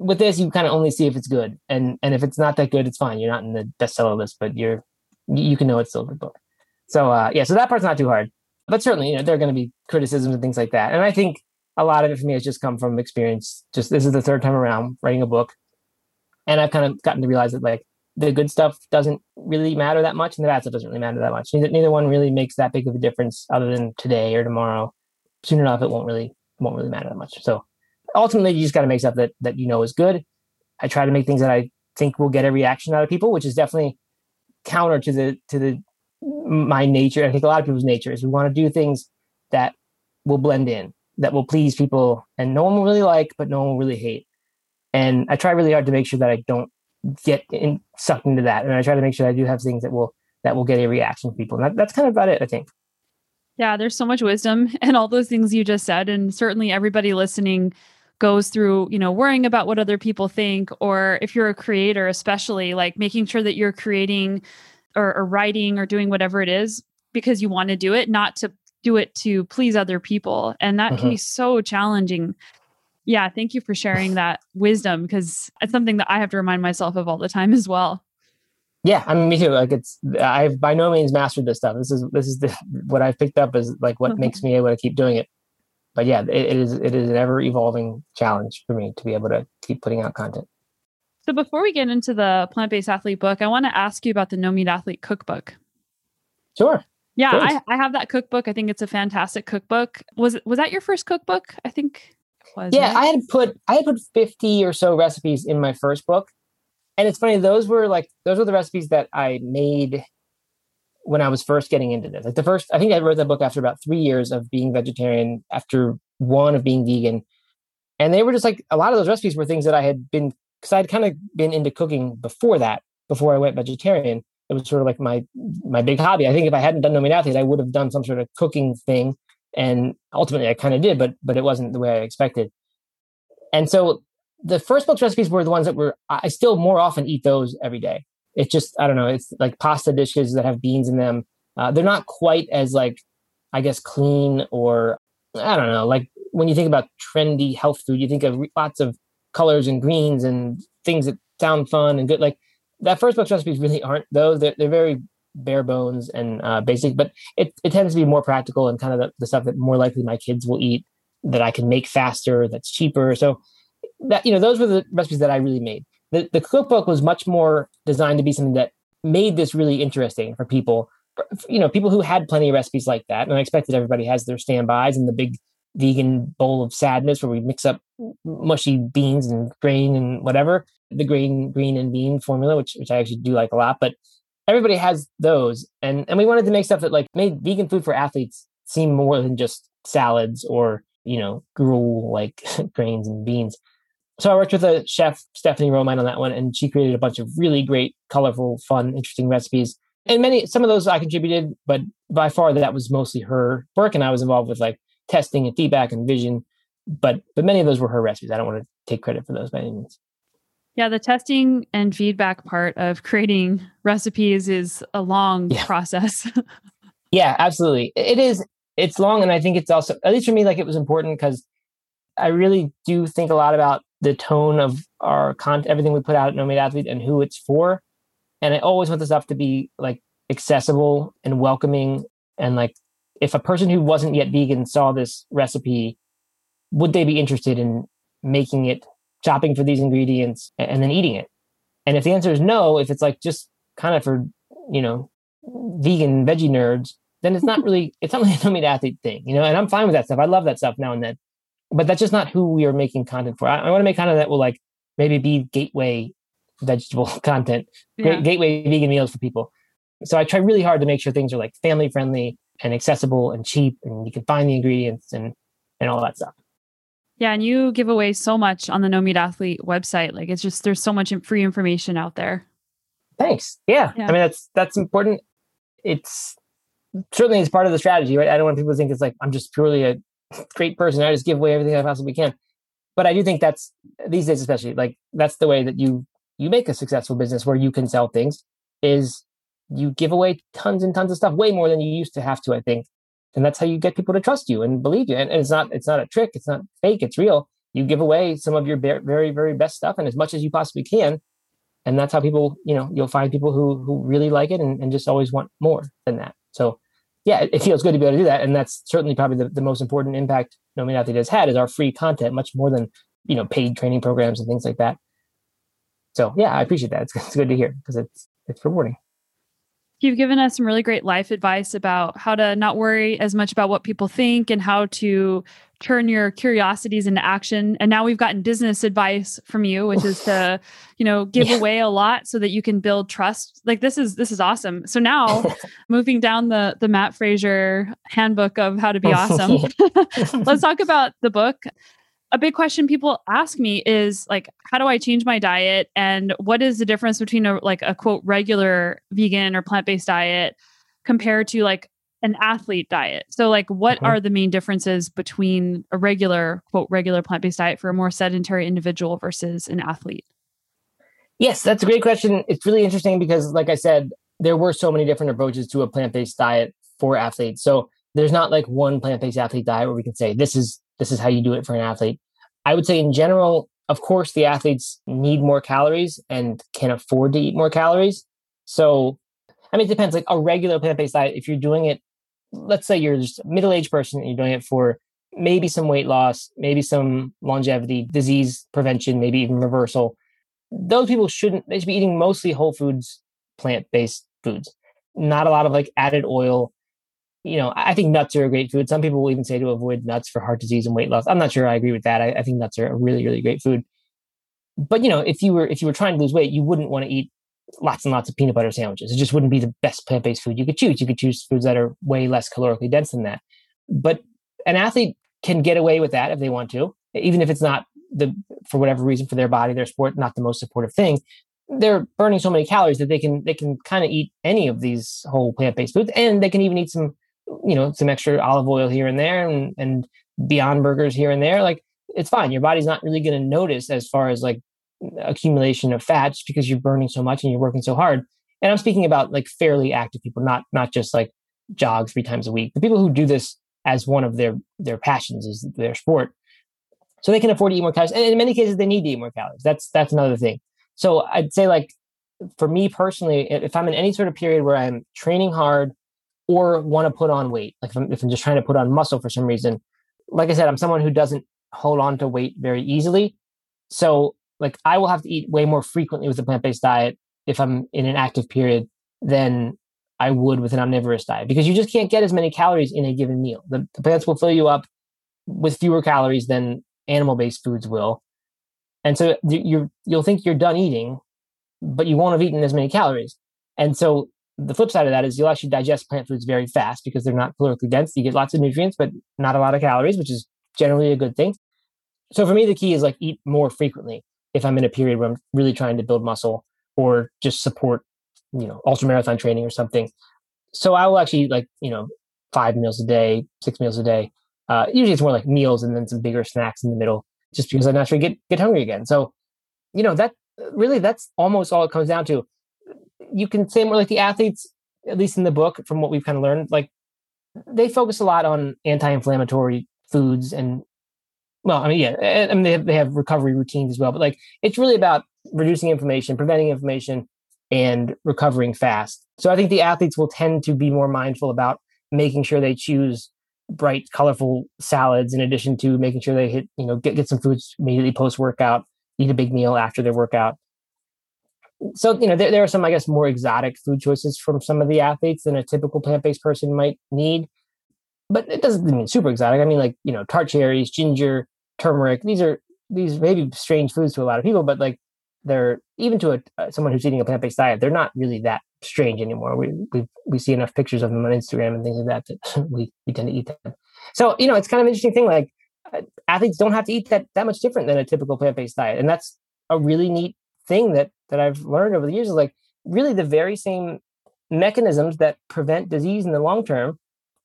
With this, you kind of only see if it's good, and and if it's not that good, it's fine. You're not in the bestseller list, but you're you can know it's still a good book. So uh, yeah, so that part's not too hard. But certainly, you know, there are going to be criticisms and things like that. And I think a lot of it for me has just come from experience. Just this is the third time around writing a book, and I've kind of gotten to realize that like the good stuff doesn't really matter that much, and the bad stuff doesn't really matter that much. Neither, neither one really makes that big of a difference, other than today or tomorrow. Soon enough, it won't really won't really matter that much. So ultimately, you just got to make stuff that that you know is good. I try to make things that I think will get a reaction out of people, which is definitely counter to the to the my nature. I think a lot of people's nature is we want to do things that will blend in, that will please people, and no one will really like, but no one will really hate. And I try really hard to make sure that I don't get in, sucked into that. And I try to make sure I do have things that will that will get a reaction from people. And that, that's kind of about it, I think. Yeah, there's so much wisdom [LAUGHS] and all those things you just said. And certainly everybody listening goes through, you know, worrying about what other people think, or if you're a creator, especially like making sure that you're creating or, or writing or doing whatever it is because you want to do it, not to do it to please other people. And that can be mm-hmm. so challenging yeah, thank you for sharing that wisdom because it's something that I have to remind myself of all the time as well. Yeah, I mean, me too. Like it's, I've by no means mastered this stuff. This is this is the, what I've picked up is like what [LAUGHS] makes me able to keep doing it. But yeah, it, it is it is an ever evolving challenge for me to be able to keep putting out content. So before we get into the plant-based athlete book, I want to ask you about the No Meat Athlete cookbook. Sure. Yeah, I, I, have that cookbook. I think it's a fantastic cookbook. Was was that your first cookbook? I think was. Yeah, I had put I had put 50 or so recipes in my first book. And it's funny, those were like those were the recipes that I made when I was first getting into this. Like the first I think I wrote that book after about 3 years of being vegetarian, after one of being vegan. And they were just like a lot of those recipes were things that I had been because I'd kind of been into cooking before that, before I went vegetarian. It was sort of like my my big hobby. I think if I hadn't done No Meat I would have done some sort of cooking thing, and ultimately I kind of did, but but it wasn't the way I expected. And so the first book's recipes were the ones that were I still more often eat those every day. It's just I don't know. It's like pasta dishes that have beans in them. Uh, they're not quite as like I guess clean or I don't know. Like when you think about trendy health food, you think of lots of colors and greens and things that sound fun and good. Like that first book's recipes really aren't those. They're, they're very bare bones and uh, basic, but it, it tends to be more practical and kind of the, the stuff that more likely my kids will eat that I can make faster, that's cheaper. So that, you know, those were the recipes that I really made. The, the cookbook was much more designed to be something that made this really interesting for people you know people who had plenty of recipes like that and i expect that everybody has their standbys and the big vegan bowl of sadness where we mix up mushy beans and grain and whatever the grain green and bean formula which which i actually do like a lot but everybody has those and and we wanted to make stuff that like made vegan food for athletes seem more than just salads or you know gruel like [LAUGHS] grains and beans so i worked with a chef stephanie romine on that one and she created a bunch of really great colorful fun interesting recipes and many some of those i contributed but by far that was mostly her work and i was involved with like testing and feedback and vision. But but many of those were her recipes. I don't want to take credit for those by any means. Yeah, the testing and feedback part of creating recipes is a long yeah. process. [LAUGHS] yeah, absolutely. It is. It's long, and I think it's also, at least for me, like it was important because I really do think a lot about the tone of our content, everything we put out at No Meat Athlete, and who it's for. And I always want the stuff to be like accessible and welcoming and like if a person who wasn't yet vegan saw this recipe, would they be interested in making it, shopping for these ingredients, and then eating it? And if the answer is no, if it's like just kind of for, you know, vegan veggie nerds, then it's not [LAUGHS] really, it's not really a no meat athlete thing, you know, and I'm fine with that stuff. I love that stuff now and then. But that's just not who we are making content for. I, I want to make content that will like maybe be gateway vegetable [LAUGHS] content, yeah. gateway vegan meals for people. So I try really hard to make sure things are like family friendly, and accessible and cheap and you can find the ingredients and and all that stuff yeah and you give away so much on the no meat athlete website. Like it's just there's so much free information out there. Thanks. Yeah, yeah. i mean that's that's important. It's certainly it's part of the strategy right? I don't want people to think it's like i'm just purely a great person. I just give away everything i possibly can. But i do think that's these days especially like that's the way that you you make a successful business where you can sell things is you give away tons and tons of stuff, way more than you used to have to, I think. And that's how you get people to trust you and believe you. And, and it's not it's not a trick, it's not fake, it's real. You give away some of your very, very best stuff and as much as you possibly can. And that's how people, you know, you'll find people who who really like it and, and just always want more than that. So yeah, it, feels good to be able to do that. And that's certainly probably the, the most important impact No Athlete has had is our free content, much more than, you know, paid training programs and things like that. So yeah, I appreciate that. It's, it's good to hear because it's it's rewarding. You've given us some really great life advice about how to not worry as much about what people think and how to turn your curiosities into action. And now we've gotten business advice from you, which is to, you know, give yeah. away a lot so that you can build trust. Like this is this is awesome. So now [LAUGHS] moving down the the Matt Frazier handbook of how to be [LAUGHS] awesome. [LAUGHS] Let's talk about the book a big question people ask me is like how do i change my diet? And what is the difference between a like a quote regular vegan or plant-based diet compared to like an athlete diet? So like what are the main differences between a regular quote regular plant-based diet for a more sedentary individual versus an athlete? Yes that's a great question. It's really interesting because like i said there were so many different approaches to a plant-based diet for athletes. So there's not like one plant-based athlete diet where we can say this is this is how you do it for an athlete. I would say in general, of course, the athletes need more calories and can afford to eat more calories. So, I mean, it depends. Like a regular plant based diet, if you're doing it, let's say you're just a middle aged person and you're doing it for maybe some weight loss, maybe some longevity, disease prevention, maybe even reversal. those people shouldn't, they should be eating mostly whole foods, plant based foods, not a lot of like added oil. You know, I think nuts are a great food. Some people will even say to avoid nuts for heart disease and weight loss. I'm not sure I agree with that. I, I think nuts are a really, really great food. But you know, if you were if you were trying to lose weight, you wouldn't want to eat lots and lots of peanut butter sandwiches. It just wouldn't be the best plant based food you could choose. You could choose foods that are way less calorically dense than that. But an athlete can get away with that if they want to, even if it's not the for whatever reason for their body, their sport, not the most supportive thing. They're burning so many calories that they can they can kind of eat any of these whole plant based foods, and they can even eat some, you know, some extra olive oil here and there, and and Beyond Burgers here and there. Like it's fine. Your body's not really going to notice as far as like accumulation of fat just because you're burning so much and you're working so hard. And I'm speaking about like fairly active people, not not just like jog three times a week. The people who do this as one of their their passions is their sport. So they can afford to eat more calories. And in many cases they need to eat more calories. That's that's another thing. So I'd say like for me personally, if I'm in any sort of period where I'm training hard or want to put on weight, like if I'm, if I'm just trying to put on muscle for some reason, like I said, I'm someone who doesn't hold on to weight very easily. So like I will have to eat way more frequently with a plant-based diet if I'm in an active period than I would with an omnivorous diet because you just can't get as many calories in a given meal. The, the plants will fill you up with fewer calories than animal-based foods will. And so you you'll think you're done eating, but you won't have eaten as many calories. And so the flip side of that is you'll actually digest plant foods very fast because they're not calorically dense. You get lots of nutrients, but not a lot of calories, which is generally a good thing. So for me, the key is like eat more frequently if I'm in a period where I'm really trying to build muscle or just support, you know, ultra marathon training or something. So I will actually like, you know, five meals a day, six meals a day. Uh, usually it's more like meals and then some bigger snacks in the middle, just because I naturally get get hungry again. So, you know, that really that's almost all it comes down to. You can say more like the athletes, at least in the book, from what we've kind of learned, like they focus a lot on anti-inflammatory foods and well, I mean, yeah, eh, I mean, they have, they have recovery routines as well, but like it's really about reducing inflammation, preventing inflammation, and recovering fast. So I think the athletes will tend to be more mindful about making sure they choose bright, colorful salads in addition to making sure they hit, you know, get, get some foods immediately post workout, eat a big meal after their workout. So, you know, there, there are some, I guess, more exotic food choices from some of the athletes than a typical plant based person might need but it doesn't mean super exotic. I mean, like you know, tart cherries, ginger, turmeric. These are these may be strange foods to a lot of people, but like they're even to a, uh, someone who's eating a plant based diet, they're not really that strange anymore. We we we see enough pictures of them on Instagram and things like that that [LAUGHS] we we tend to eat them. So you know, it's kind of an interesting thing. Like uh, athletes don't have to eat that that much different than a typical plant based diet, and that's a really neat thing that that I've learned over the years. Is like really the very same mechanisms that prevent disease in the long term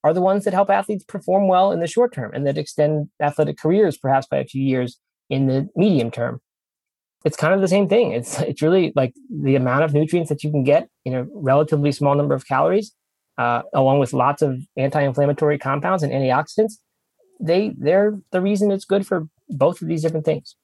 are the ones that help athletes perform well in the short term and that extend athletic careers perhaps by a few years in the medium term. It's kind of the same thing. It's it's really like the amount of nutrients that you can get in a relatively small number of calories, uh, along with lots of anti-inflammatory compounds and antioxidants. They they're the reason it's good for both of these different things.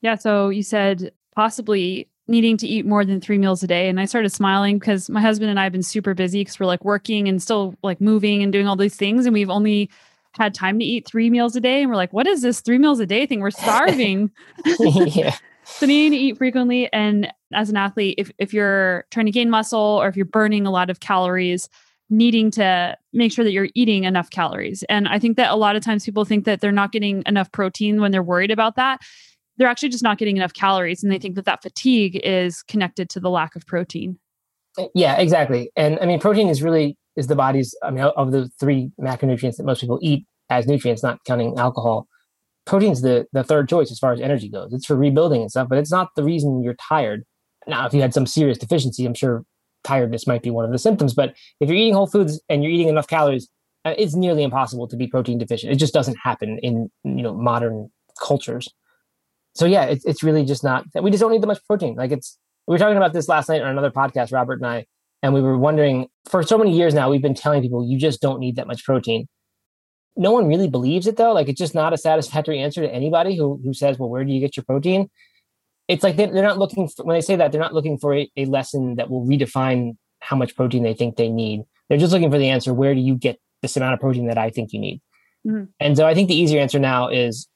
Yeah. So you said possibly needing to eat more than three meals a day. And I started smiling because my husband and I have been super busy because we're like working and still like moving and doing all these things. And we've only had time to eat three meals a day. And we're like, what is this three meals a day thing? We're starving. [LAUGHS] [LAUGHS] yeah. so needing to eat frequently. And as an athlete, if, if you're trying to gain muscle or if you're burning a lot of calories, needing to make sure that you're eating enough calories. And I think that a lot of times people think that they're not getting enough protein when they're worried about that they're actually just not getting enough calories and they think that that fatigue is connected to the lack of protein. Yeah exactly. And i mean protein is really is the body's i mean of the three macronutrients that most people eat as nutrients not counting alcohol protein's the the third choice as far as energy goes. It's for rebuilding and stuff but it's not the reason you're tired. Now if you had some serious deficiency i'm sure tiredness might be one of the symptoms but if you're eating whole foods and you're eating enough calories uh, it's nearly impossible to be protein deficient. It just doesn't happen in you know modern cultures so yeah, it's it's really just not that we just don't need that much protein. Like it's we were talking about this last night on another podcast, Robert and I, and we were wondering for so many years now we've been telling people you just don't need that much protein. No one really believes it though. Like it's just not a satisfactory answer to anybody who who says, "Well, where do you get your protein?" It's like they're, they're not looking for, when they say that they're not looking for a, a lesson that will redefine how much protein they think they need. They're just looking for the answer, "Where do you get this amount of protein that I think you need?" Mm-hmm. And so I think the easier answer now is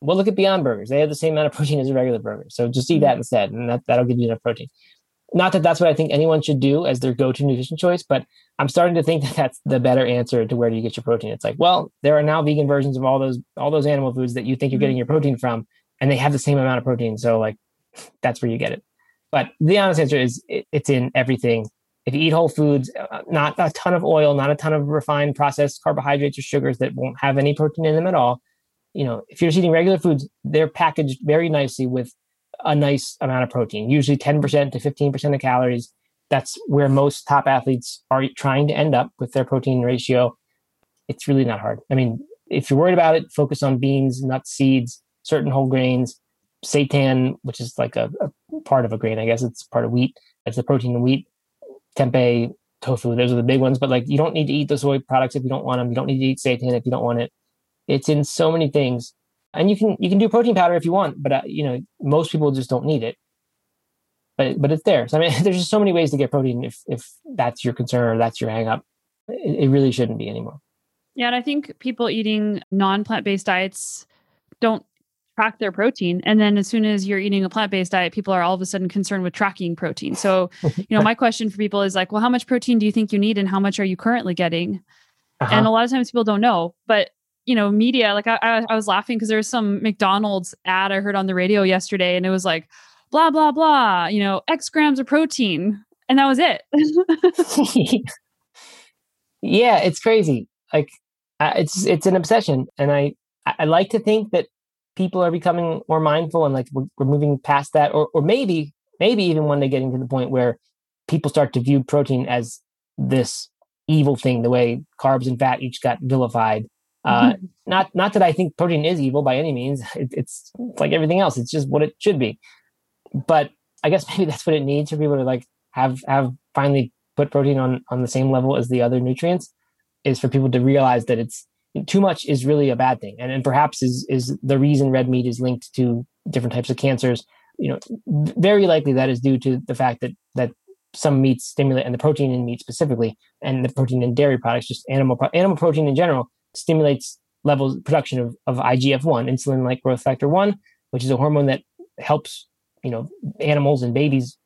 Well, look at Beyond Burgers. They have the same amount of [LAUGHS] protein as a regular burger. So just eat that mm-hmm. instead, and that, that'll give you enough protein. Not that that's what I think anyone should do as their go-to nutrition choice, but I'm starting to think [LAUGHS] that that's the better answer to where do you get your protein. It's like, well, there are now vegan versions of all those all those animal foods that you think you're getting mm-hmm. your protein from, and they have the same amount of protein. So like, [LAUGHS] that's where you get it. But the honest answer is it, it's in everything. If you eat whole foods, uh, not a ton of oil, not a ton of refined processed carbohydrates or sugars that won't have any protein in them at all. You know, if you're just eating regular foods, they're packaged very nicely with a nice amount of protein, usually 10% to 15% of calories. That's where most top athletes are trying to end up with their protein ratio. It's really not hard. I mean, if you're worried about it, focus on beans, nuts, seeds, certain whole grains, seitan, which is like a, a part of a grain, I guess it's part of wheat. It's the protein in wheat. Tempeh, tofu, those are the big ones. But like, you don't need to eat the soy products if you don't want them. You don't need to eat seitan if you don't want it. It's in so many things, and you can you can do protein powder if you want, but uh, you know most people just don't need it. But but it's there. So I mean, [LAUGHS] there's just so many ways to get protein if if that's your concern or that's your hang up. It, it really shouldn't be anymore. Yeah, and I think people eating non plant based diets don't track their protein. And then as soon as you're eating a plant based diet, people are all of a sudden concerned with tracking protein. So, [LAUGHS] you know, my question for people is like, well, how much protein do you think you need and how much are you currently getting? Uh-huh. And a lot of times people don't know. But, you know, media, like I, I, I was laughing because there was some McDonald's ad I heard on the radio yesterday and it was like, blah, blah, blah, you know, X grams of protein. And that was it. [LAUGHS] yeah, it's crazy. Like, it's it's an obsession, and I I like to think that people are becoming more mindful and like we're, we're moving past that or, or maybe maybe even one day getting to the point where people start to view protein as this evil thing the way carbs and fat each got vilified uh, mm-hmm. not not that i think protein is evil by any means. It, it's like everything else. It's just what it should be. But i guess [LAUGHS] maybe that's what it needs for people to like have have finally put protein on on the same level as the other nutrients is for people to realize that it's too much is really a bad thing. And, and perhaps is is the reason red meat is linked to different types of cancers. You know very likely that is due to the fact that that some meats stimulate and the protein in meat specifically and the protein in dairy products just animal animal protein in general stimulates levels production of, of igf-1 insulin like growth factor 1 which is a hormone that helps you know animals and babies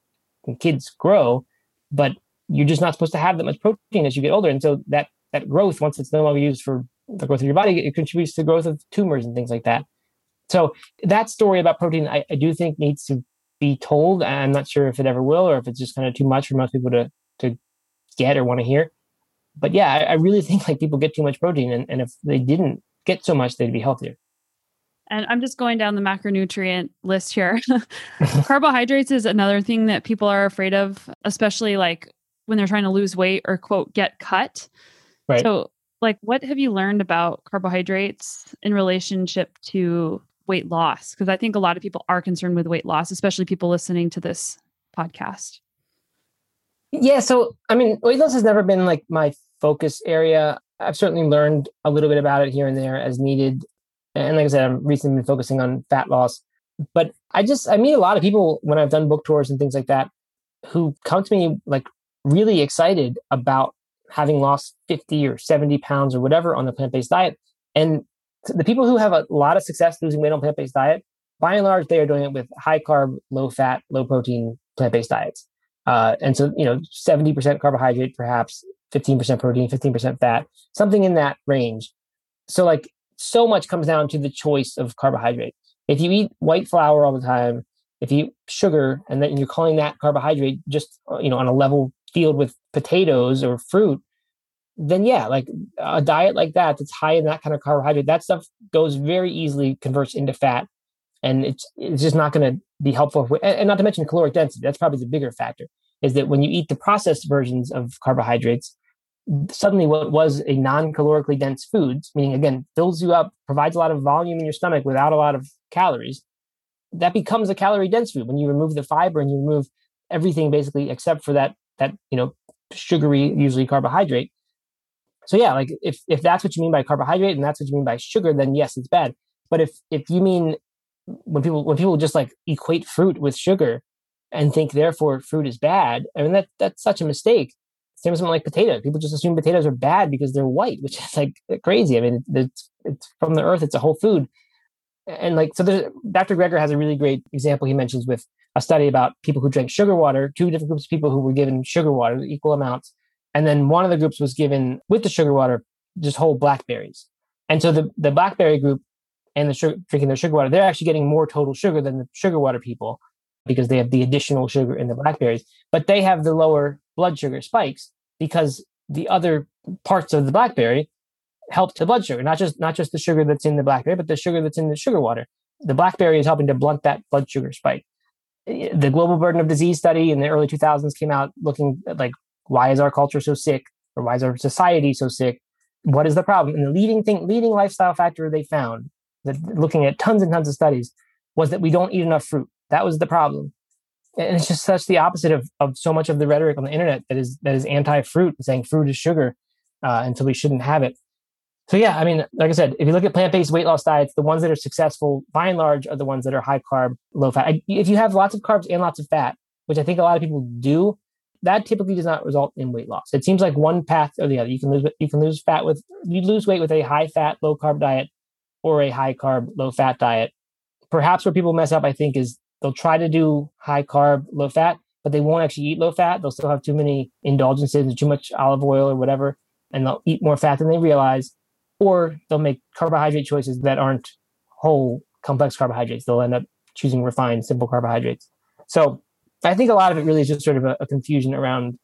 and kids grow but you're just not supposed to have that much protein as you get older and so that that growth once it's no longer used for the growth of your body, it contributes to the growth of tumors and things like that. So that story about protein, I, I do think needs to be told. I'm not sure if it ever will, or if it's just kind of too much for most people to to get or want to hear. But yeah, I, I really [LAUGHS] think like people get too much protein, and, and if they didn't get so much, they'd be healthier. And I'm just going down the macronutrient list here. [LAUGHS] [LAUGHS] Carbohydrates is another thing that people are afraid of, especially like when they're trying to lose weight or quote get cut. Right. So like what have you learned about carbohydrates in relationship to weight loss because i think a lot of people are concerned with weight loss especially people listening to this podcast yeah so i mean weight loss has never been like my focus area i've certainly learned a little bit about it here and there as needed and like i said i'm recently been focusing on fat loss but i just i meet a lot of people when i've done book tours and things like that who come to me like really excited about having lost 50 or 70 pounds or whatever on the plant-based diet. And the people who have a lot of success losing weight on plant-based diet, by and large, they are doing it with high carb, low fat, low protein plant-based diets. Uh, and so, you know, 70% carbohydrate, perhaps 15% protein, 15% fat, something in that range. So like so much comes down to the choice of carbohydrate. If you eat white flour all the time, if you eat sugar and then you're calling that carbohydrate just, you know, on a level field with potatoes or fruit, then yeah, like a diet like that that's high in that kind of carbohydrate, that stuff goes very easily converts into fat, and it's it's just not going to be helpful. For, and not to mention caloric density. That's probably the bigger factor. Is that when you eat the processed versions of carbohydrates, suddenly what was a non-calorically dense food, meaning again fills you up, provides a lot of volume in your stomach without a lot of calories, that becomes a calorie dense food when you remove the fiber and you remove everything basically except for that that you know sugary usually carbohydrate. So yeah like if if that's what you mean by carbohydrate and that's what you mean by sugar then yes it's bad. But if if you mean when people when people just like equate fruit with sugar and think therefore fruit is bad i mean that that's such a mistake same as something like potato people just assume potatoes are bad because they're white which is like crazy i mean it's, it's from the earth it's a whole food And like, so there's, Dr. Greger has a really great example he mentions with a study about people who drank sugar water, two different groups of people who were given sugar water, equal amounts. And then one of the groups was given with the sugar water, just whole blackberries. And so the, the blackberry group and the sugar, drinking their sugar water, they're actually getting more total sugar than the sugar water people because they have the additional sugar in the blackberries, but they have the lower blood sugar spikes because the other parts of the blackberry help the blood sugar, not just not just the sugar that's in the blackberry, but the sugar that's in the sugar water. The blackberry is helping to blunt that blood sugar spike. The global burden of disease study in the early 2000s came out looking at like why is our culture so sick or why is our society so sick? What is the problem? And the leading thing, leading lifestyle factor they found that looking at tons and tons of studies was that we don't eat enough fruit. That was the problem. And it's just such the opposite of, of so much of the rhetoric on the internet that is that is anti-fruit, saying fruit is sugar, uh, until we shouldn't have it. So yeah, I mean, like I said, if you look at plant-based weight loss diets, the ones that are successful, by and large, are the ones that are high carb, low fat. If you have lots of carbs and lots of fat, which I think a lot of people do, that typically does not result in weight loss. It seems like one path or the other. You can lose you can lose fat with you lose weight with a high fat, low carb diet or a high carb, low fat diet. Perhaps where people mess up, I think, is they'll try to do high carb, low fat, but they won't actually eat low fat. They'll still have too many indulgences, too much olive oil or whatever, and they'll eat more fat than they realize. Or they'll make carbohydrate choices that aren't whole, complex carbohydrates. They'll end up choosing refined, simple carbohydrates. So I think a lot of it really is just sort of a, a confusion around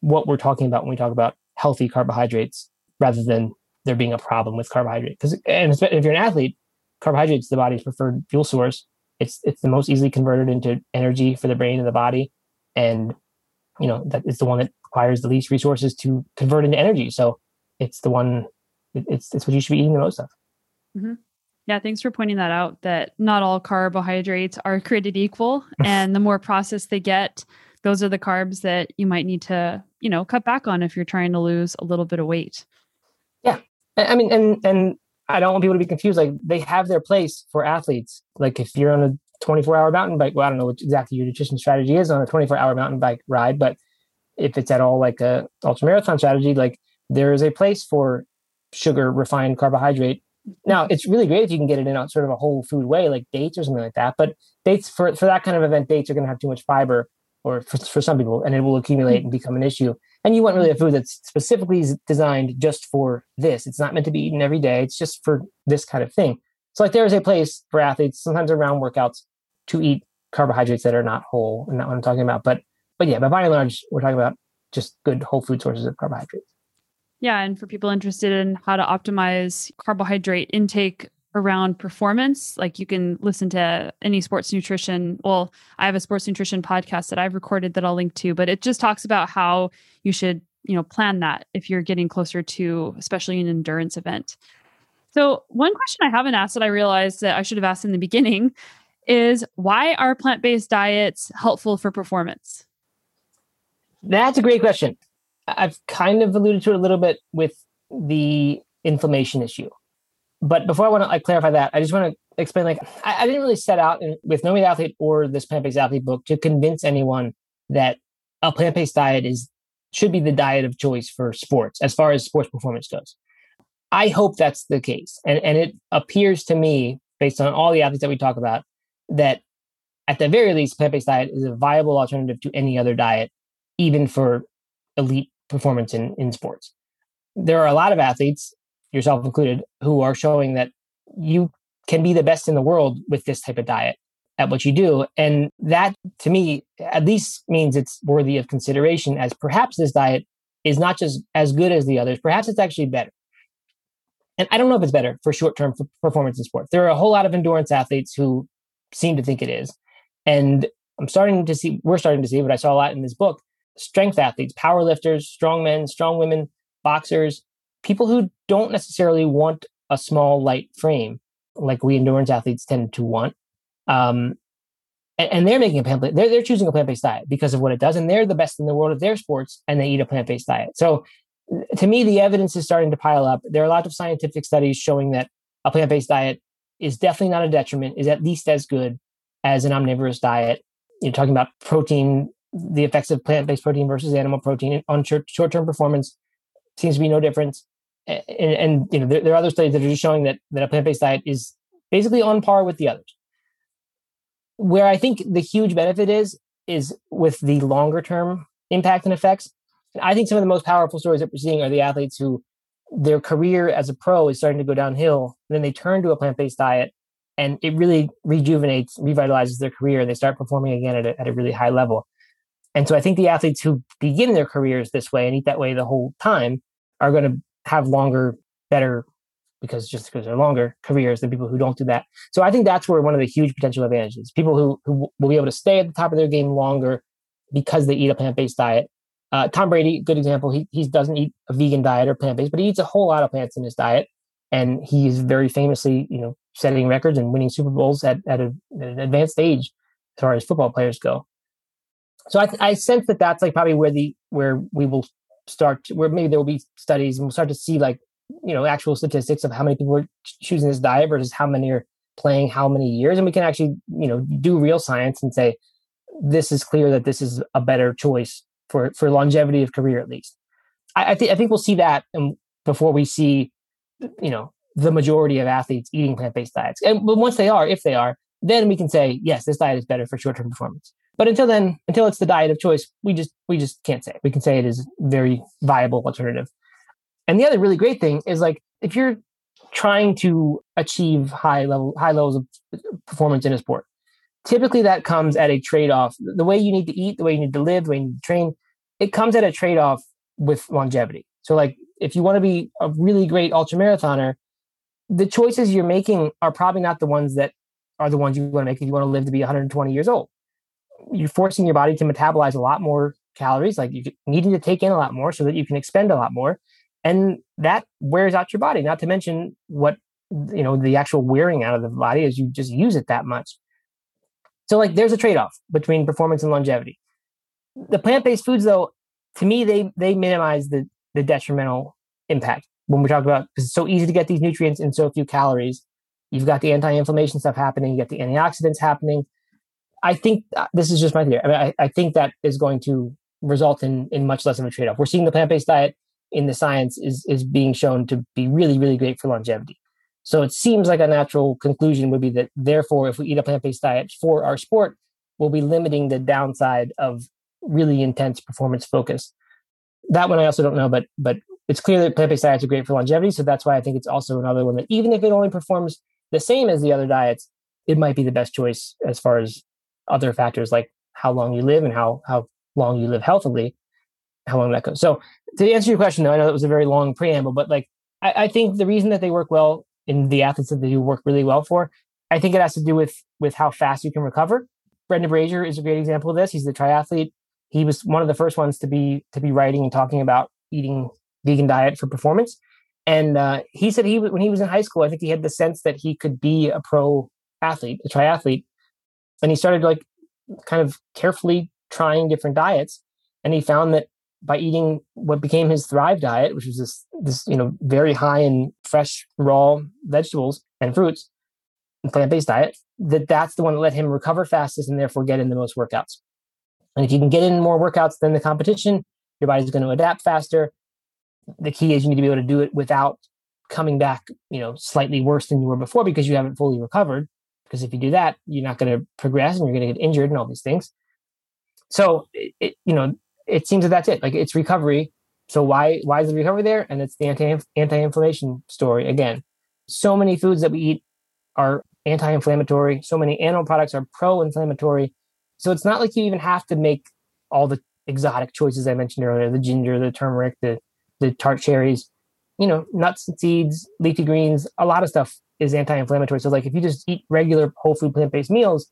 what we're talking about when we talk about healthy carbohydrates rather than there being a problem with carbohydrate. Because and if you're an athlete, carbohydrates the body's preferred fuel source. It's it's the most easily converted into energy for the brain and the body, and you know that is the one that requires the least resources to convert into energy. So it's the one. It's it's what you should be eating the most of. Mm-hmm. Yeah, thanks for pointing that out. That not all carbohydrates are [LAUGHS] created equal, and the more processed they get, those are the carbs that you might need to you know cut back on if you're trying to lose a little bit of weight. Yeah, I mean, and and I don't want people to be confused. Like they have their place for athletes. Like if you're on a 24 hour mountain bike, well, I don't know what exactly your nutrition strategy is on a 24 hour mountain bike ride, but if it's at all like a ultra marathon strategy, like there is a place for sugar, refined carbohydrate. Now it's really great if you can get it in a sort of a whole food way, like dates or something like that. But dates for for that kind of event, dates are going to have too much fiber, or for, for some people, and it will accumulate hmm. and become an issue. And you want really a food that's specifically designed just for this. It's not meant to be eaten every day. It's just for this kind of thing. So like there is a place for athletes, sometimes around workouts, to eat carbohydrates that are not whole, and not what I'm talking about. But but yeah, but by and large, we're talking about just good whole food sources of carbohydrates. Yeah, and for people interested in how to optimize carbohydrate intake around performance. Like you can listen to any sports nutrition. Well, I have a sports nutrition podcast that I've recorded that I'll link to, but it just talks about how you should, you know, plan that if you're getting closer to especially an endurance event. So, one question I haven't asked that I realized that I should have asked in the beginning is why are plant-based diets helpful for performance? That's a great question. I've kind of alluded to it a little bit with the inflammation issue but before I want to like clarify that, I just want to explain like I, I didn't really set out in, with No Meat Athlete or this plant based athlete book to convince anyone that a plant based diet is should be the diet of choice for sports as far as sports performance goes. I hope that's the case, and and it appears to me based on all the athletes that we talk about that at the very least plant based diet is a viable alternative to any other diet, even for elite performance in in sports. There are a lot of athletes yourself included, who are showing that you can be the best in the world with this type of diet at what you do. And that to me at least means it's worthy of consideration as perhaps this diet is not just as good as the others, perhaps it's actually better. And I don't know if it's better for short term performance in sports. There are a whole lot of endurance athletes who seem to think it is. And I'm starting to see, we're starting to see, but I saw a lot in this book strength athletes, power lifters, strong men, strong women, boxers, people who don't necessarily want a small, light frame like we endurance athletes tend to want. Um, and, and, they're making a plant they're, they're choosing a plant-based diet because of what it does. And they're the best in the world of their sports and they eat a plant-based diet. So to me, the evidence is starting to pile up. There are lots of scientific studies showing that a plant-based diet is definitely not a detriment, is at least as good as an omnivorous diet. You're talking about protein, the effects of plant-based protein versus animal protein on short, short-term performance seems to be no difference and, and you know there, there, are other studies that are just showing that that a plant-based diet is basically on par with the others. Where I think the huge benefit is, is with the longer term impact and effects. And I think some of the most powerful stories that we're seeing are the athletes who their career as a pro is starting to go downhill. Then they turn to a plant based diet and it really rejuvenates, revitalizes their career. And they start performing again at a, at a really high level. And so I think the athletes who begin their careers this way and eat that way the whole time are going to have longer, better, because just because they're longer careers than people who don't do that. So I think that's where one of the huge potential advantages. People who, who will be able to stay at the top of their game longer because they eat a plant-based diet. Uh, Tom Brady, good example. He he doesn't eat a vegan diet or plant-based, but he eats a whole lot of plants in his diet, and he's very famously, you know, setting records and winning Super Bowls at at, a, at an advanced age as far as football players go. So I, I sense that that's like probably where the where we will start, where maybe there will be studies and we'll start to see like you know actual statistics of how many people are choosing this diet versus how many are playing how many years, and we can actually you know do real science and say this is clear that this is a better choice for for longevity of career at least. I, I think I think we'll see that um, before we see you know the majority of athletes eating plant based diets, and but once they are, if they are, then we can say yes, this diet is better for short term performance. But until then, until it's the diet of choice, we just we just can't say. We can say it is very viable alternative. And the other really great thing is like if you're trying to achieve high level high levels of performance in a sport, typically that comes at a trade-off. The way you need to eat, the way you need to live, the way you need to train, it comes at a trade-off with longevity. So like if you want to be a really great ultra marathoner, the choices you're making are probably not the ones that are the ones you want to make if you want to live to be 120 years old you're forcing your body to metabolize a lot more calories, like you needing to take in a lot more so that you can expend a lot more. And that wears out your body, not to mention what, you know, the actual wearing out of the body as you just use it that much. So like there's a trade-off between performance and longevity. The plant-based foods though, to me, they they minimize the the detrimental impact when we talk about because it's so easy to get these nutrients in so few calories. You've got the anti-inflammation stuff happening, you get the antioxidants happening. I think uh, this is just my theory. I mean, I, I think that is going to result in in much less of a trade off. We're seeing the plant based diet in the science is is being shown to be really really great for longevity. So it seems like a natural conclusion would be that therefore, if we eat a plant based diet for our sport, we'll be limiting the downside of really intense performance focus. That one I also don't know, but but it's clear that plant based diets are great for longevity. So that's why I think it's also another one that even if it only performs the same as the other diets, it might be the best choice as far as other factors like how long you live and how how long you live healthily, how long that goes. So to answer your question, though, I know it was a very long preamble, but like I, I think the reason that they work well in the athletes that they do work really well for, I think it has to do with with how fast you can recover. Brendan Brazier is a great example of this. He's the triathlete. He was one of the first ones to be to be writing and talking about eating vegan diet for performance. And uh, he said he when he was in high school, I think he had the sense that he could be a pro athlete, a triathlete, and he started like kind of carefully trying different diets. And he found that by eating what became his thrive diet which was this this you know very high in fresh raw vegetables and fruits and plant-based diet that that's the one that let him recover fastest and therefore get in the most workouts. And if you can get in more workouts than the competition your body's going to adapt faster. The key is you need to be able to do it without coming back you know slightly worse than you were before because you haven't fully recovered because if you do that, you're not going to progress and you're going to get injured and all these things. So, it, you know, it seems that that's it. Like it's recovery. So why why is the recovery there? And it's the anti anti-inflammation story again. So many foods that we eat are anti-inflammatory. So many animal products are pro-inflammatory. So it's not like you even have to make all the exotic choices I mentioned earlier: the ginger, the turmeric, the the tart cherries. You know, nuts and seeds, leafy greens, a lot of stuff is anti-inflammatory. So like if you just eat regular whole food plant-based meals,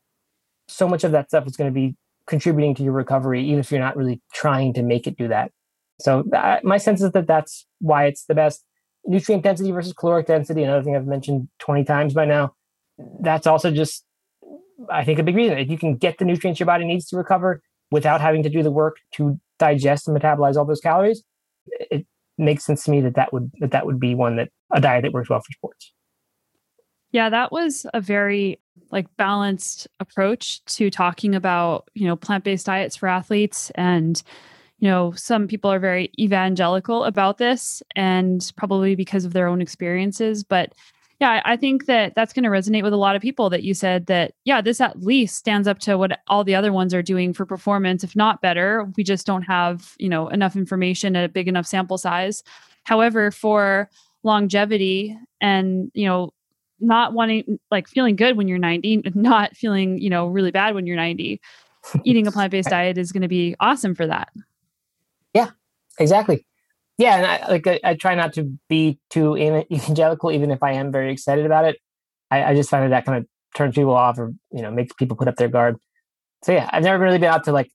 so much of that stuff is going to be contributing to your recovery, even if you're not really trying to make it do that. So that, my sense is that that's why it's the best. Nutrient density versus caloric density, another thing I've mentioned 20 times by now. That's also just, I think, a big reason. If you can get the nutrients your body needs to recover without having to do the work to digest and metabolize all those calories, it makes sense to me that that would that, that would be one that a diet that works well for sports. Yeah, that was a very like balanced approach to talking about, you know, plant-based diets for athletes and you know, some people are very evangelical about this and probably because of their own experiences, but Yeah, I think that that's going to resonate with a lot of people that you said that, yeah, this at least stands up to what all the other ones are doing for performance, if not better. We just don't have, you know, enough information at a big enough sample size. However, for longevity and, you know, not wanting like feeling good when you're 90, [LAUGHS] not feeling, you know, really bad when you're 90, eating a [LAUGHS] plant-based diet is going to be awesome for that. Yeah, exactly. Yeah, and I like I, I try not to be too [LAUGHS] evangelical, even if I am very excited about it. I, I just find that that kind of turns people off, or you know, makes people put up their guard. So yeah, I've never really been out to like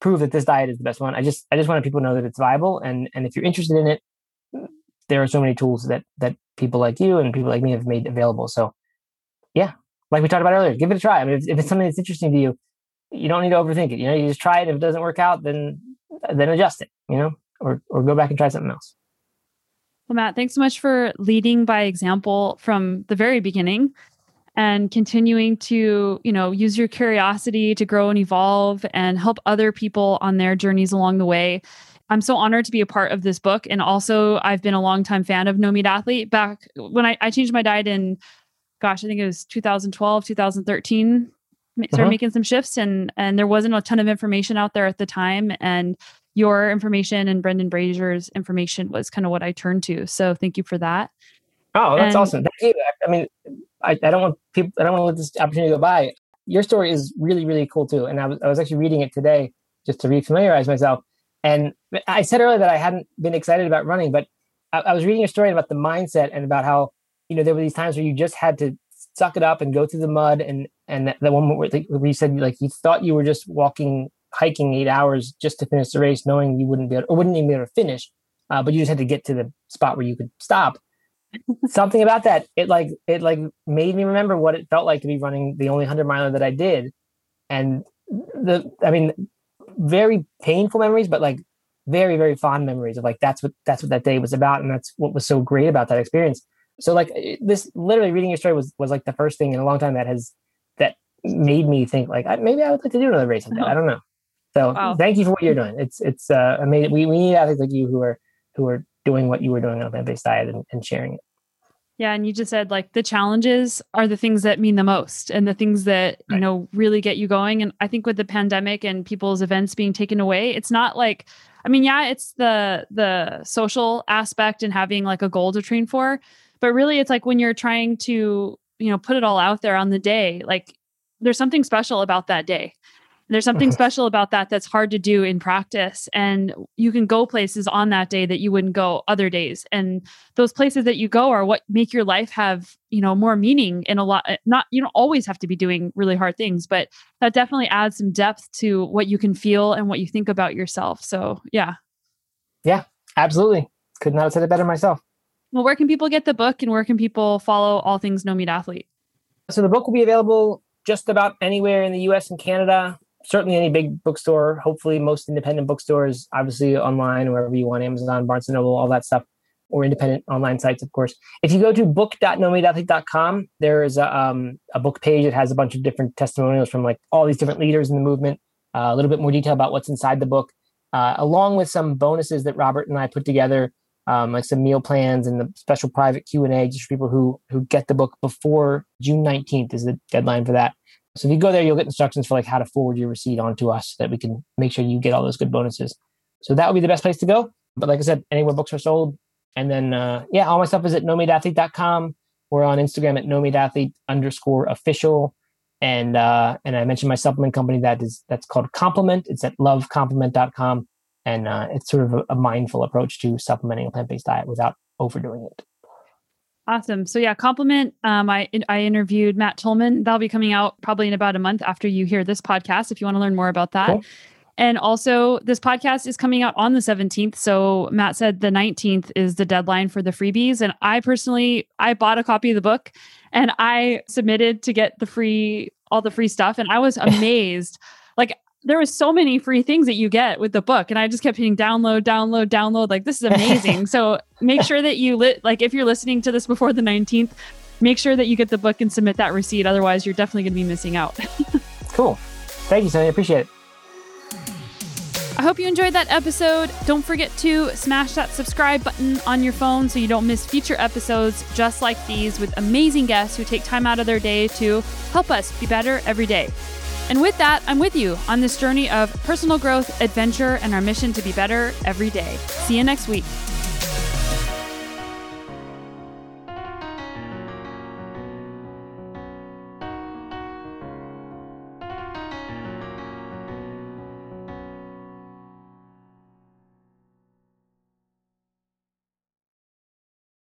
prove that this diet is the best one. I just I just wanted people to know that it's viable, and and if you're interested in it, there are so many tools that that people like you and people like me have made available. So yeah, like we talked about earlier, give it a try. I mean, if, if it's something that's interesting to you, you don't need to overthink it. You know, you just try it. If it doesn't work out, then then adjust it. You know, or or go back and try something else. Well, Matt, thanks so much for leading by example from the very beginning and continuing to, you know, use your curiosity to grow and evolve and help other people on their journeys along the way. I'm so honored to be a part of this book. And also, I've been a longtime fan of No Meat Athlete. Back when I, I changed my diet in, gosh, I think it was 2012, 2013, started uh-huh. making some shifts, and and there wasn't a ton of information out there at the time. And your information and Brendan Brazier's information was kind of what I turned to. So thank you for that. Oh, that's and, awesome. Thank you. I mean, I, I don't want people, I don't want to let this opportunity go by. Your story is really, really cool too. And I was, I was actually reading it today just to refamiliarize myself. And I said earlier that I hadn't been excited about running, but I, I was reading a story about the mindset and about how, you know, there were these times where you just had to suck it up and go through the mud. And, and the one where, where you said like you thought you were just walking hiking eight hours just to finish the race, knowing you wouldn't be able, or wouldn't even be able to finish, uh, but you just had to get to the spot where you could stop. [LAUGHS] Something about that, it like it like made me remember what it felt like to be running the only hundred miler that I did, and the I mean, very painful memories, but like very very fond memories of like that's what that's what that day was about, and that's what was so great about that experience. So like this, literally reading your story was was like the first thing in a long time that has that made me think like maybe I would like to do another race like that. I don't know. So wow. thank you for what you're doing. It's it's uh, amazing. We, we need athletes like you who are who are doing what you were doing on a plant-based diet and, and sharing it. Yeah, and you just said like the challenges are the things that mean the most and the things that, right. you know, really get you going and I think with the pandemic and people's events being taken away, it's not like I mean, yeah, it's the the social aspect and having like a goal to train for, but really it's like when you're trying to, you know, put it all out there on the day, like there's something special about that day. There's something [LAUGHS] special about that that's hard to do in practice. And you can go places on that day that you wouldn't go other days. And those places that you go are what make your life have, you know, more meaning in a lot. Eh, not, you don't always have to be doing really hard things, but that definitely adds some depth to what you can feel and what you think about yourself. So, yeah. Yeah, absolutely. Could not have said it better myself. Well, where can people get the book and where can people follow all things No Meat Athlete? So the book will be available just about anywhere in the US and Canada certainly any big bookstore, hopefully most independent bookstores, obviously online, wherever you want, Amazon, Barnes & Noble, all that stuff, or independent online sites, of course. If you go to book.nomeatathlete.com, there is a, um, a book page that has a bunch of different testimonials from like all these different leaders in the movement, uh, a little bit more detail about what's inside the book, uh, along with some bonuses that Robert and I put together, um, like some meal plans and the special private Q&A just for people who, who get the book before June 19th is the deadline for that. So if you go there, you'll get instructions for like how to forward your receipt onto us so that we can make sure you get all those good bonuses. So that would be the best place to go. But like I said, anywhere books are sold. And then, uh, yeah, all my stuff is at nomeatathlete.com. We're on Instagram at nomeatathlete underscore official. And, uh, and I mentioned my supplement company that is, that's called Complement. It's at lovecomplement.com. And, uh, it's sort of a, a mindful approach to supplementing a plant-based diet without overdoing it. Awesome. So yeah, Complement. Um, I I interviewed Matt Tolman. That'll be coming out probably in about a month after you hear this podcast. If you want to learn more about that. Cool. And also, this podcast is coming out on the 17th. So Matt said the 19th is the deadline for the freebies. And I personally, I bought a copy of the book and I submitted to get the free, all the free stuff. And I was [LAUGHS] amazed. like there was so many free things that you get with the book and i just kept hitting download download download like this is [LAUGHS] amazing. So make sure that you lit like if you're listening to this before the 19th make sure that you get the book and submit that receipt. Otherwise you're definitely going to be missing out. [LAUGHS] Cool. Thank you sonny appreciate it. I hope you enjoyed that episode. Don't forget to smash that subscribe button on your phone so you don't miss future episodes just like these with amazing guests who take time out of their day to help us be better every day. And with that, I'm with you on this journey of personal growth, adventure, and our mission to be better every day. See you next week.